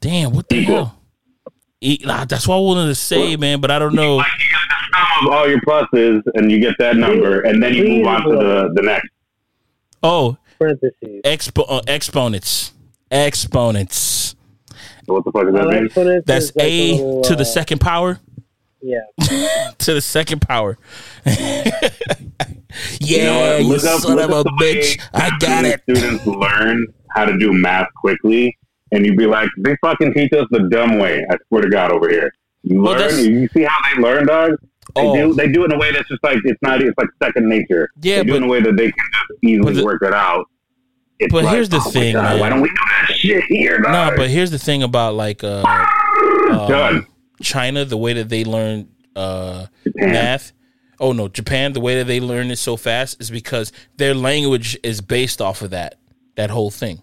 Damn, what the Equal. hell? E, nah, that's what I wanted to say, man, but I don't know. Like you get the sum of all your pluses, and you get that number, and then you move on to the, the next. Oh, Parentheses. expo- uh, exponents. Exponents. What the fuck does that Oh, mean? exponents That's is like a little, to the uh, second power. Yeah. To the second power. yeah, You know what? you, Look up- son look of a up the way bitch. I got it. Students learn how to do math quickly, and you'd be like, they fucking teach us the dumb way. I swear to God, over here. You Well, learn. You see how they learn, dog? They Oh. do. They do it in a way that's just like it's not. It's like second nature. Yeah, they do it but- in a way that they can just easily the- work it out. It's but like, here's the oh thing, God, man. Why don't we do that shit here? No, dog? but here's the thing about like uh, Done. China, the way that they learn uh, math. Oh no, Japan, the way that they learn it so fast is because their language is based off of that. That whole thing.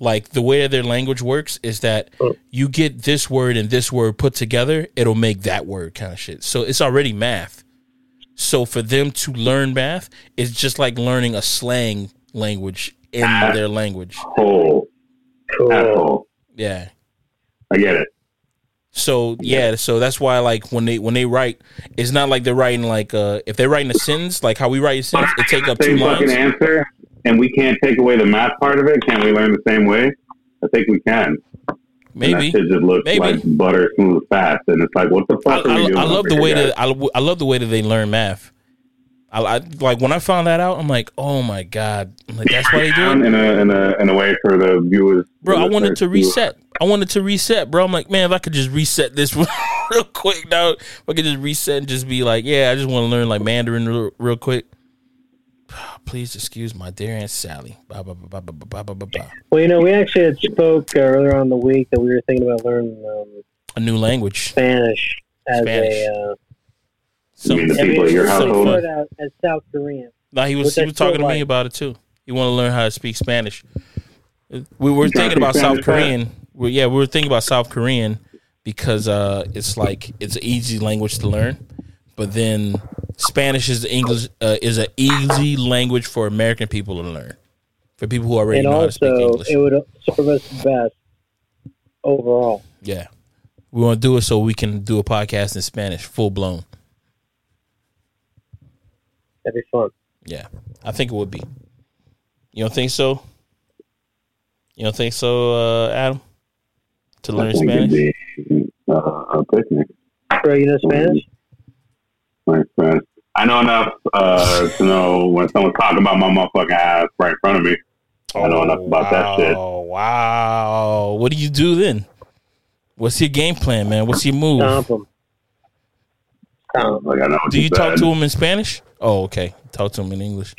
Like the way that their language works is that you get this word and this word put together, it'll make that word kind of shit. So it's already math. So for them to learn math, it's just like learning a slang language in their language. Hole, Cool. Yeah. I get it. So yeah, so that's why like when they when they write, it's not like they're writing like uh if they're writing a sentence like how we write a sentence, it take up two same fucking lines. answer, and we can't take away the math part of it. can't we learn the same way? I think we can. And Maybe. that just looks Maybe. like butter smooth fast, and it's like, what the I, fuck are we I, doing? I love the way guys? that I, I love the way that they learn math. I, I like when I found that out. I'm like, oh my god! I'm like, that's why they do it, in a in a in a way for the viewers. bro. I wanted to reset. I wanted to reset, bro. I'm like, man, if I could just reset this real quick now, if I could just reset and just be like, yeah, I just want to learn like Mandarin real, real quick please excuse my dear Aunt Sally. Bah, bah, bah, bah, bah, bah, bah, bah. Well, you know, we actually had spoke uh, earlier on the week that we were thinking about learning um, a new language, Spanish, as Spanish. a. Uh, some, you mean the people at your household? As South Korean. no he was he was talking to like. me about it too. He wanted to learn how to speak Spanish. We were thinking about South Korean. We, yeah, we were thinking about South Korean because uh, it's like it's an easy language to learn but then Spanish is English uh, is an easy language for American people to learn. For people who already and know how to speak English. it would serve us best overall. Yeah. We want to do it so we can do a podcast in Spanish, full blown. That'd be fun. Yeah. I think it would be. You don't think so? You don't think so, uh, Adam? To I learn think Spanish? it'd be uh, a picnic. Bro, you know Spanish? Learn Spanish. I know enough uh, to know when someone's talking about my motherfucking ass right in front of me. I know enough about that shit. Oh, wow. What do you do then? What's your game plan, man? What's your move? Stomp 'em. Stomp 'em. Like I know Do you talk to him in Spanish? Oh, okay. Talk to him in English.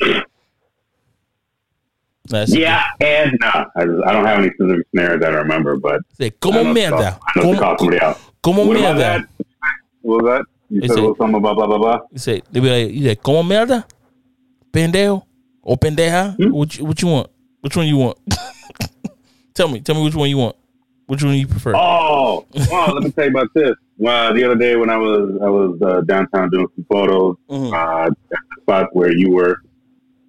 That's Yeah, and no. I, just, I don't have any specific scenarios that I remember, but Say, I como know to mierda. call- I know to call Como, somebody out. como What mierda. that? What was that? You said little something about blah blah blah. You say they be like, you say, como mierda, pendejo or pendeja. Hmm? What you, what you want? Which one you want? tell me, tell me which one you want. Which one you prefer? Oh, well, let me tell you about this. Well, the other day when I was I was uh, downtown doing some photos Mhm. uh, at the spot where you were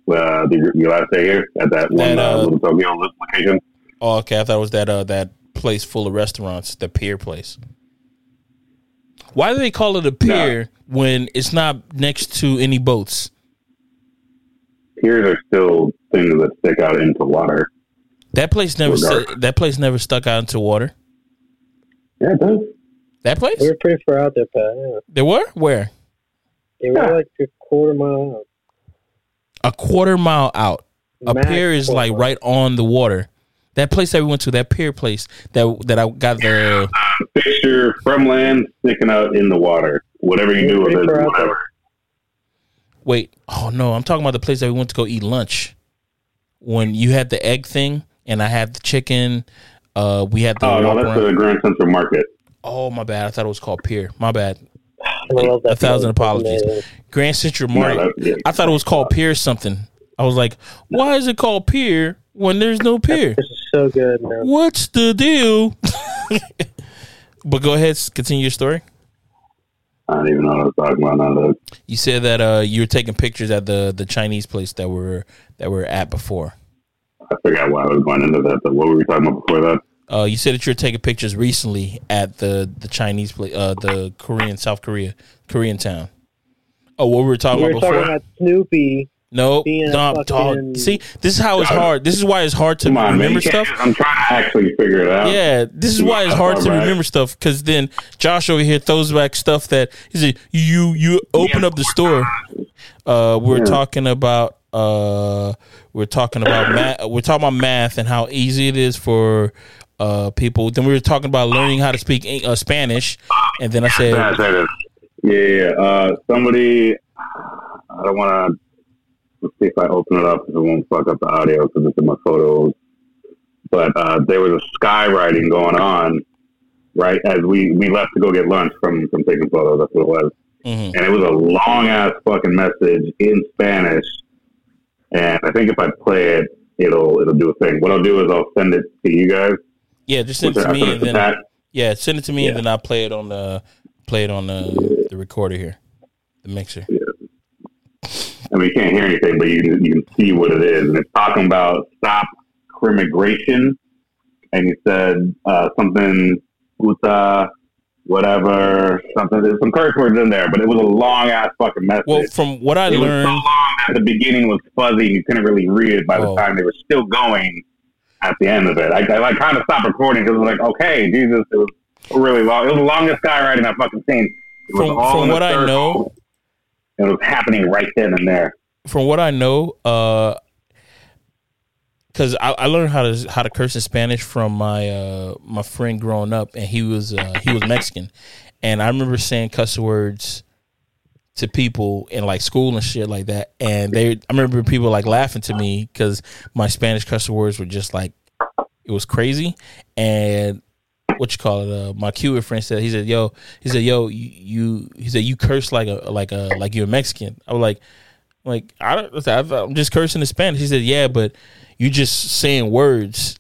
uh, the, your last day here at that one That, uh, uh, little Tokyo location. Oh, okay. I thought it was that uh, that place full of restaurants, the pier place. Why do they call it a pier when it's not next to any boats? Piers are still things that stick out into water. That place never Well, stu- that place never stuck out into water. Yeah, it does. That place? We were pretty far out there, Pat. Yeah. There were where Yeah, we Yeah. were like a quarter mile out. a quarter mile out. A pier is like mile. right on the water. That place that we went to, that pier place that that I got the Picture from land sticking out in the water. Whatever you do with pretty it, far out there. whatever. wait. Oh no, I'm talking about the place that we went to go eat lunch. When you had the egg thing and I had the chicken, uh, we had the Oh no, that's around. the Grand Central Market. Oh my bad, I thought it was called pier. My bad. I A thousand apologies. Amazing. Grand Central Market. that- yeah. I thought it was called pier something. I was like, why is it called pier when there's no peer. This is so good, man. What's the deal? but go ahead, continue your story. I don't even know what I was talking about. None of that. You said that uh, you were taking pictures at the the Chinese place that we're that we're at before. I forgot why I was going into that. But what were we talking about before that? Uh, you said that you were taking pictures recently at the the Chinese place, uh, the Korean South Korea Korean town. Oh, what we were talking We were about before? talking about Snoopy. No, being a no, fucking- dog. See, this is how it's hard. This is why it's hard to on, remember You stuff. I'm trying to actually figure it out. Yeah, this is why it's hard to remember stuff because then Josh over here throws back stuff that he said you you open up the store. Uh, we're Yeah. talking about uh, we're talking about math. We're talking about math and how easy it is for uh people. Then we were talking about learning how to speak uh, Spanish, and then I said, I. Yeah, yeah. Uh, somebody, I don't want to. Let's see if I open it up if it won't fuck up the audio because it's in my photos. But uh, there was a skywriting going on right as we, we left to go get lunch from from taking photos. That's what it was, mhm. and it was a long ass fucking message in Spanish. And I think if I play it, it'll it'll do a thing. What I'll do is I'll send it to you guys. "Yeah, just send it to me, and then Pat. yeah, send it to me, Yeah. and then I'll play it on the play it on the the recorder here, the mixer." I mean, you can't hear anything, but you can, you can see what it is. And it's talking about stop crimmigration. And he said uh, something, puta, whatever, something. There's some curse words in there, but it was a long ass fucking message. Well, from what I it was so learned, long that the beginning was fuzzy and you couldn't really read it by the Oh. time they were still going at the end of it. I, I like kind of stopped recording because it was like, okay, Jesus, it was really long. It was the longest skywriting I've fucking seen. From- from what I know- it was happening right then and there. from what I know, uh, because I, I learned how to how to curse in Spanish from my uh my friend growing up, and he was uh, he was Mexican, and I remember saying cuss words to people in like school and shit like that, and they I remember people like laughing to me because my Spanish cuss words were just like it was crazy, and what you call it? Uh, my Cuban friend said he said, "Yo," he said, "Yo, you, you," he said, "You curse like a like a like you're a Mexican." I was like, like I don't, I'm just cursing in Spanish. He said, "Yeah, but you're just saying words.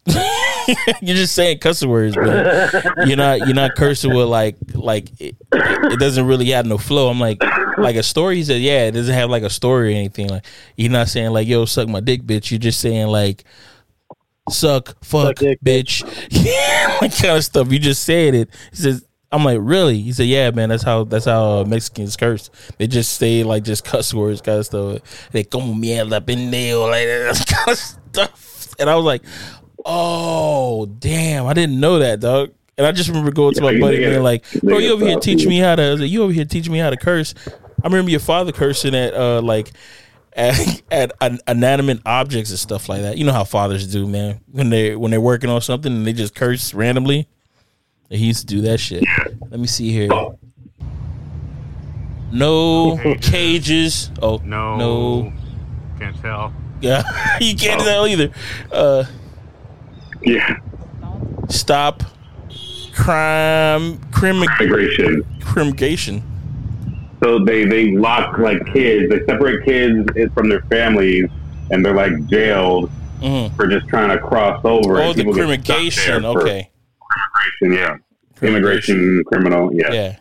you're just saying cuss words, but you're not you're not cursing with like like it, it doesn't really have no flow." I'm like, like a story. He said, "Yeah, it doesn't have like a story or anything. Like you're not saying like, yo, suck my dick, bitch. You're just saying like." Suck, fuck, dick, bitch, yeah, kind of stuff. You just said it. He says, I'm like, really? He said, yeah, man. That's how that's how uh, Mexicans curse. They just say like just cuss words, kind of stuff. They como mierda, pendejo, like that kind of stuff. And I was like, oh damn, I didn't know that, dog. And I just remember going to my buddy and being like, bro, you over here teaching me how to. I was like, you over here teaching me how to curse. I remember your father cursing at uh like at, at an- inanimate objects and stuff like that. You know how fathers do, man. When they when they're working on something and they just curse randomly. He used to do that shit. Let me see here. No cages. Oh No. no. Can't tell. Yeah, you can't tell either. Uh, Yeah, stop crime, crim, migration. crimgation. So they they lock like kids. They separate kids from their families, and they're like jailed Mhm. for just trying to cross over. Oh, the people get stuck crimigation. there for Okay. Immigration, yeah. Immigration criminal, yeah. Yeah.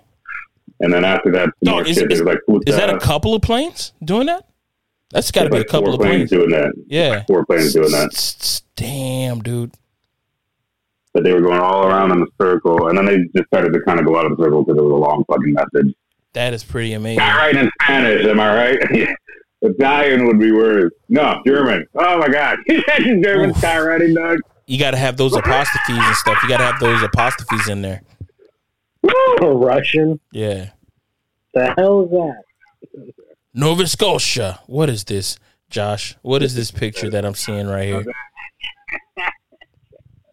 And then after that, No, more is- shit. is- like Is that a couple of planes doing that? That's got to be a couple of planes planes. doing that. Yeah. Four planes doing that. Damn, dude. But they were going all around in a circle, and then they just started to kind of go out of the circle because it was a long fucking message. That is pretty amazing. I write in Spanish, am I right? Italian would be worse. No, German. Oh my god, German Oof. skywriting dog. You got to have those apostrophes and stuff. You got to have those apostrophes in there. Oh, Russian. Yeah. The hell is that? Nova Scotia. What is this, Josh? What is this picture that I'm seeing right here?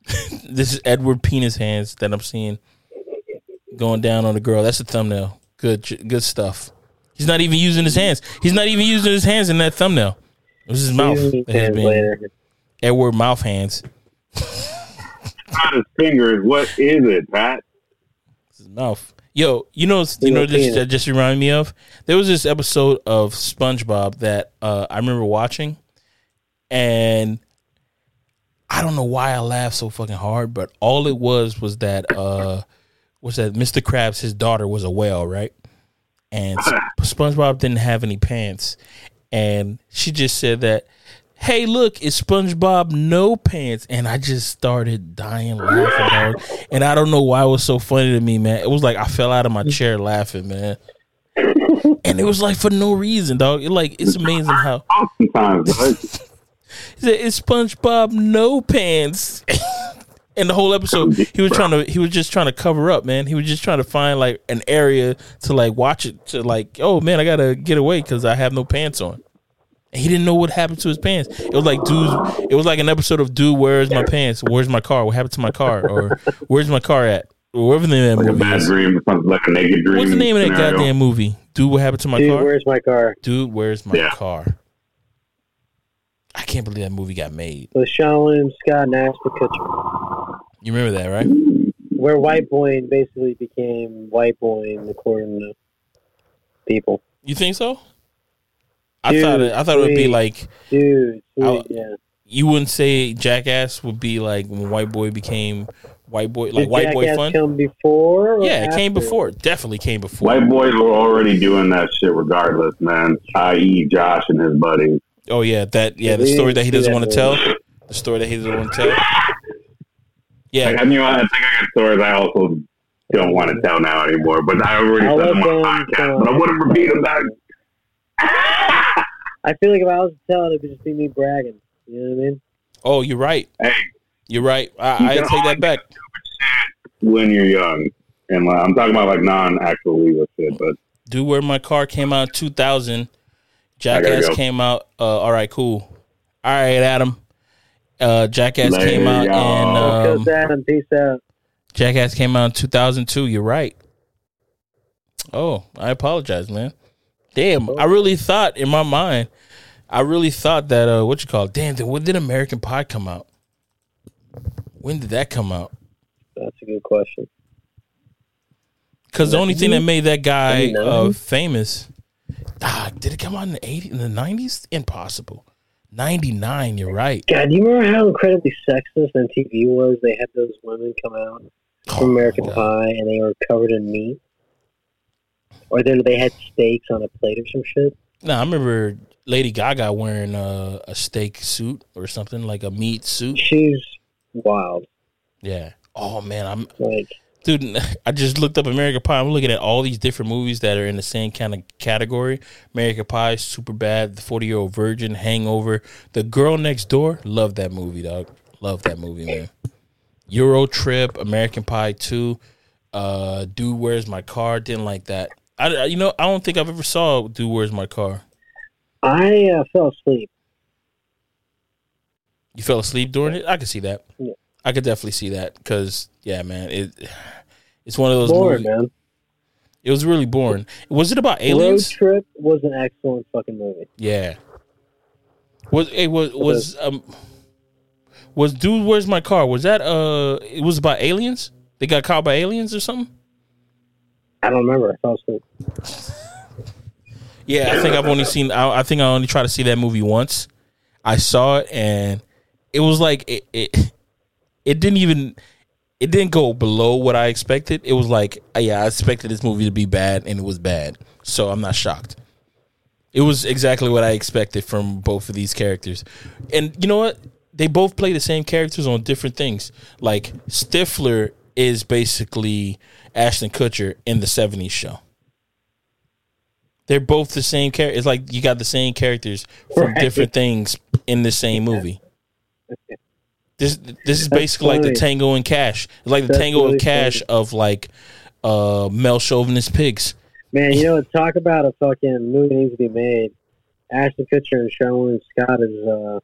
this is Edward Penis hands that I'm seeing going down on the girl. That's the thumbnail. Good, good stuff. He's not even using his hands. He's not even using his hands in that thumbnail. It was his mouth. Disney that has been translator. Edward mouth hands. Not his fingers. What is it, Pat? It's his mouth. Yo, you know, you know, this that just reminded me of. There was this episode of SpongeBob that uh, I remember watching, and I don't know why I laughed so fucking hard, but all it was was that uh, was that Mr. Krabs, his daughter was a whale, right? And Sp- SpongeBob didn't have any pants, and she just said that. Hey, look, it's SpongeBob no pants, and I just started dying laughing, dog. And I don't know why it was so funny to me, man. It was like I fell out of my chair laughing, man. And it was like for no reason, dog. It, like it's amazing how Sometimes, it's SpongeBob no pants. and the whole episode, he was trying to he was just trying to cover up, man. He was just trying to find like an area to like watch it to like, oh man, I gotta get away because I have no pants on. And he didn't know what happened to his pants. It was like, dude, it was like an episode of Dude, where's my pants? Where's my car? What happened to my car? Or where's my car at? Or whatever the name of like that a movie bad is. dream, something like a naked dream. What's the name of that goddamn movie? Dude, what happened to my Dude, car? where's my car? Dude, where's my Yeah. car? I can't believe that movie got made. With Seann William Scott and Ashton Kutcher. You remember that, right? Where White Boy basically became White Boy according to people. You think so? I thought it, I thought it would be like Dude, sweet, I'll- yeah. you wouldn't say Jackass would be like when White Boy became White Boy, like Did White Boy Fun. come before? or Yeah, it came after? before. Definitely came before. White boys were already doing that shit regardless, man. I.e., Josh and his buddies. Oh yeah, that yeah, the We story that he doesn't see want to tell. The story that he doesn't want to tell. Like, Yeah, I knew I think I got stories I also don't want to tell now anymore, but I already I'll said them on the podcast. But I wouldn't repeat them back. I feel like if I was to tell it, it would just be me bragging. You know what I mean? Oh, you're right. Hey, You're right. You I, I take that back. when you're young, and like, I'm talking about like non-actual legal shit, but Do where my car came out in 2000. Gotta Jackass go. came out. Uh, all right, cool. All right, Adam. Uh, Jackass Later, came out y'all. in um, Adam, peace out. Jackass came out in 2002. You're right. Oh, I apologize, man. Damn, I really thought in my mind, I really thought that uh, what you call it? Damn, then when did American Pie come out? When did that come out? That's a good question. Because the only thing that made that guy uh, famous, ah, did it come out in the eighties, in the nineties? Impossible. Ninety nine. You're right. God, do you remember how incredibly sexist MTV was? They had those women come out from American Oh, Pie and they were covered in meat. Or then they had steaks on a plate or some shit. No, I remember Lady Gaga wearing a, a steak suit or something like a meat suit. She's wild. Yeah. Oh man, I'm Like, dude. I just looked up American Pie. I'm looking at all these different movies that are in the same kind of category. American Pie, Super Bad, The Forty Year Old Virgin, Hangover, The Girl Next Door. Love that movie, dog. Love that movie, man. Euro Trip, American Pie Two, uh, Dude, Where's My Car? Didn't like that. I, you know, I don't think I've ever saw Dude, Where's My Car. I uh, fell asleep. You fell asleep during it. I can see that. Yeah. I could definitely see that because yeah, man, it it's one of those. Boring, movies- man. It was really boring. Was it about Road aliens? Trip was an excellent fucking movie. Yeah. Was it was was um was dude? Where's my car? Was that uh? It was about aliens. They got caught by aliens or something. I don't remember. I. Yeah, I think I've only seen. I, I think I only tried to see that movie once. I saw it and it was like it. It, it didn't even. It didn't go below what I expected. It was like, uh, yeah, I expected this movie to be bad, and it was bad. So I'm not shocked. It was exactly what I expected from both of these characters, and you know what? They both play the same characters on different things. Like Stifler is basically Ashton Kutcher in the '70s show. They're both the same character. It's like you got the same characters from Right. different things in the same movie. This this is That's basically like the. Tango and Cash. It's like the That's Tango really and Cash funny. of like uh male chauvinist pigs. Man, you know, talk about a fucking movie needs to be made. Ashton Kutcher and Sherwin Scott is uh,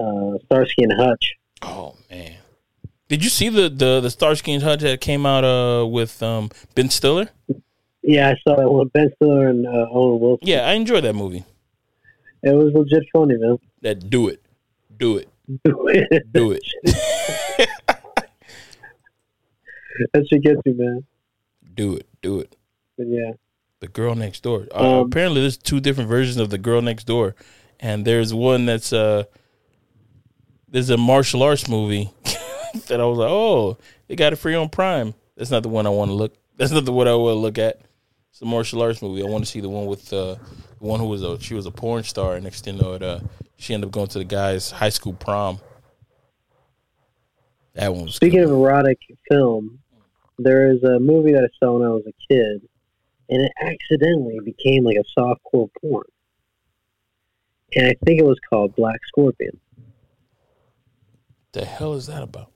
uh, Starsky and Hutch. Oh man. Did you see the the the Starsky and Hutch that came out uh with um Ben Stiller? Yeah, I saw that one. Ben Stiller and uh, Owen Wilson. Yeah, I enjoyed that movie. It was legit funny, man. That do it. Do it. Do it. that should get you, man. do it. Do it. But yeah, The Girl Next Door. Uh, Um, apparently, there's two different versions of The Girl Next Door, and there's one that's uh, there's a martial arts movie that I was like, oh, they got it free on Prime. That's not the one I want to look. That's not the one I want to look at. It's a martial arts movie. I want to see the one with uh, the one who was a she was a porn star, and next thing you know, it, uh, she ended up going to the guy's high school prom. That one was speaking of erotic film, there is a movie that I saw when I was a kid, and it accidentally became like a softcore porn. And I think it was called Black Scorpion. the hell is that about?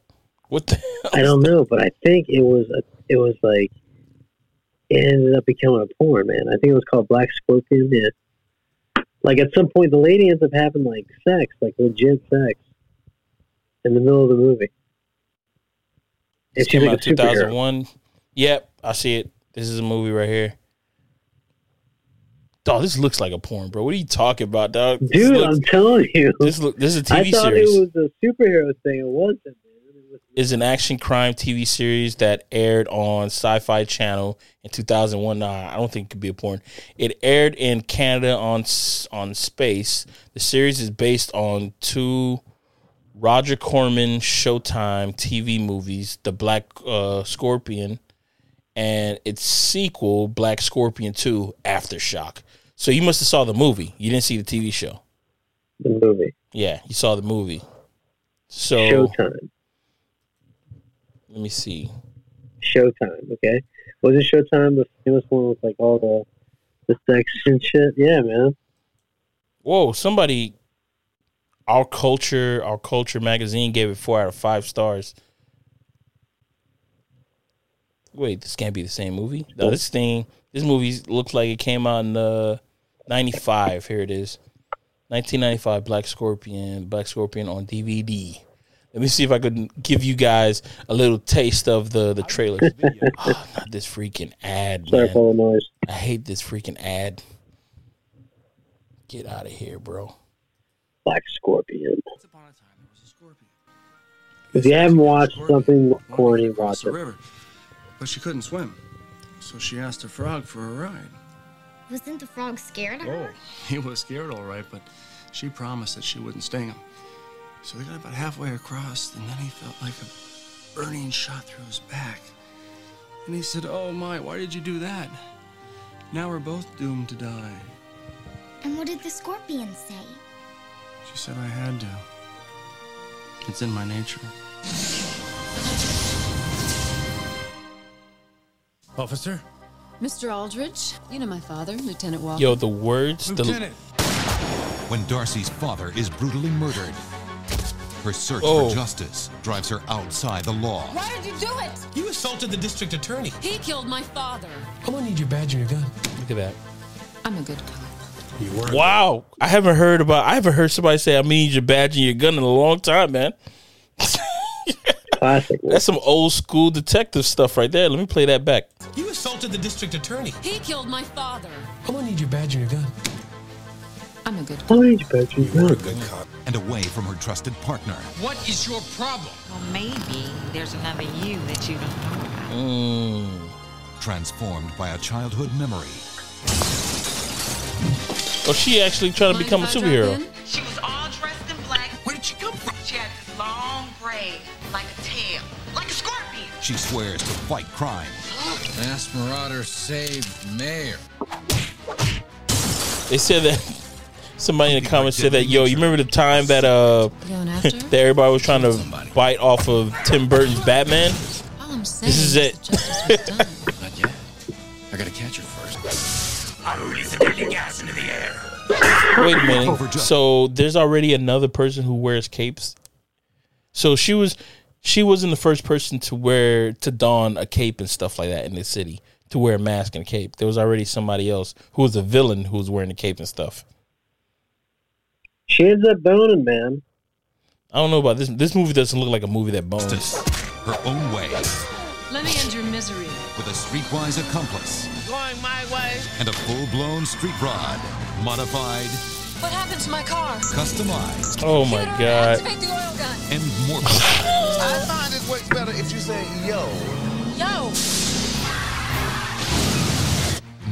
What the hell? I don't know, but I think it was a, it was like it ended up becoming a porn, man. I think it was called Black Scorpion. Yeah. Like at some point, the lady ends up having like sex, like legit sex, in the middle of the movie. She's came like out a 2001. Yep, I see it. This is a movie right here. Dog, this looks like a porn, bro. What are you talking about, dog? This Dude, looks- I'm telling you, this look this is a I TV thought series. it was a superhero thing. It wasn't. It is an action crime TV series that aired on Sci-Fi Channel in 2001. Nah, I don't think it could be a porn. It aired in Canada on on Space. The series is based on two Roger Corman Showtime TV movies, The Black uh, Scorpion, and its sequel, Black Scorpion 2: Aftershock. So you must have saw the movie. You didn't see the TV show. the movie. Yeah, you saw the movie. So Showtime. Let me see. Showtime. Okay, was it Showtime the famous one with like all the the sex and shit? Yeah, man. Whoa, somebody our culture, our culture magazine gave it four out of five stars. Wait, this can't be the same movie. No, this thing, this movie looks like it came out in uh, '95. Here it is, 1995. Black Scorpion, Black Scorpion on DVD. Let me see if I could give you guys a little taste of the the trailer. oh, not this freaking ad, Sorry man. for the noise. I hate this freaking ad. Get out of here, bro. Black Scorpion. Once upon a time, there was a scorpion. If you haven't watched Scorpion something corny, watch the it. river, but she couldn't swim, so she asked a frog for a ride. Wasn't the frog scared of her? Oh, he was scared, all right, but she promised that she wouldn't sting him. So they got about halfway across, and then he felt like a burning shot through his back. And he said, Oh my, why did you do that? Now we're both doomed to die. And what did the scorpion say? She said I had to. It's in my nature. Officer? Mr. Aldrich, you know my father, Lieutenant Walker. Yo, the words, the Lieutenant! when Darcy's father is brutally murdered. Her search Oh. for justice drives her outside the law. Why did you do it? You assaulted the district attorney. He killed my father. I'm gonna need your badge and your gun. look at that. I'm a good cop. You were. Wow, I haven't heard about. I haven't heard somebody say I need your badge and your gun in a long time, man. Classic. That's some old school detective stuff right there. Let me play that back. You assaulted the district attorney. He killed my father. I'm gonna need your badge and your gun. I'm a good cop. How many badge you got? good cop. And away from her trusted partner. What is your problem? Well, maybe there's another you that you don't know about. Mm. Transformed by a childhood memory. Oh, she actually trying to become a if I drop superhero. She was all dressed in black. Where did she come from? She had this long braid, like a tail, like a scorpion. She swears to fight crime. Mass Marauder saved Mayor. They said that somebody in the comments said that yo, you remember the time that uh that everybody was trying to bite off of Tim Burton's Batman? All I'm This is it. that justice was done. Not yet. I gotta catch her first. Wait a minute. So there's already another person who wears capes. So she was she wasn't the first person to wear to don a cape and stuff like that in the city to wear a mask and a cape. There was already somebody else who was a villain who was wearing a cape and stuff. She ends up boning, man. I don't know about this. This movie doesn't look like a movie that bones. Justice. Her own way. Let me end your misery. With a streetwise accomplice. Going my way. And a full-blown street rod. Modified, What happened to my car? customized, Oh my Shoot god. Activate the oil gun. and more. I find it works better if you say yo. Yo!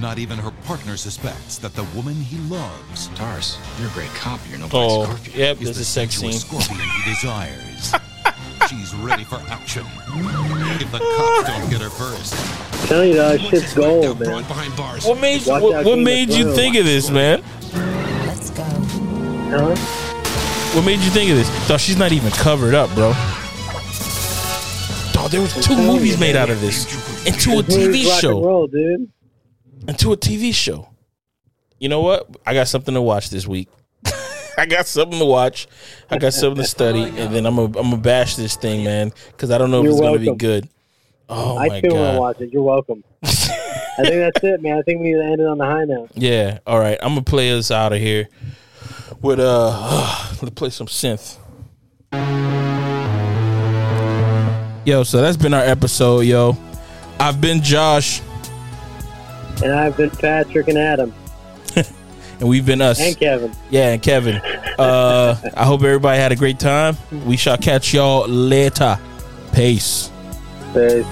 Not even her partner suspects that the woman he loves Tars, you're a great cop. You're no oh, black Oh, scorpion. yep, is there's the a sex scene. scorpion he desires. She's ready for action. If the cops don't get her first, I'm telling you, that shit's gold, man. Behind bars. What made Watch what, what made you Thrones. think of this, man? Let's go. Huh? What made you think of this? Dog, she's not even covered up, bro. Dog, there was two movies made out of this. Into a TV movie's rock and show. roll, dude. Into a TV show. You know what? I got something to watch this week. I got something to watch. I got something to study, and then I'm gonna I'm gonna bash this thing, man, because I don't know if You're it's gonna be good. Oh I my still want to watch it. You're welcome. I think that's it, man. I think we need to end it on the high note. Yeah. All right. I'm gonna play us out of here with uh. let's play some synth. Yo, so that's been our episode, yo. I've been Josh, And I've been Patrick and Adam and we've been us. and Kevin. Yeah, and Kevin. Uh, I hope everybody had a great time. We shall catch y'all later. Peace. Peace.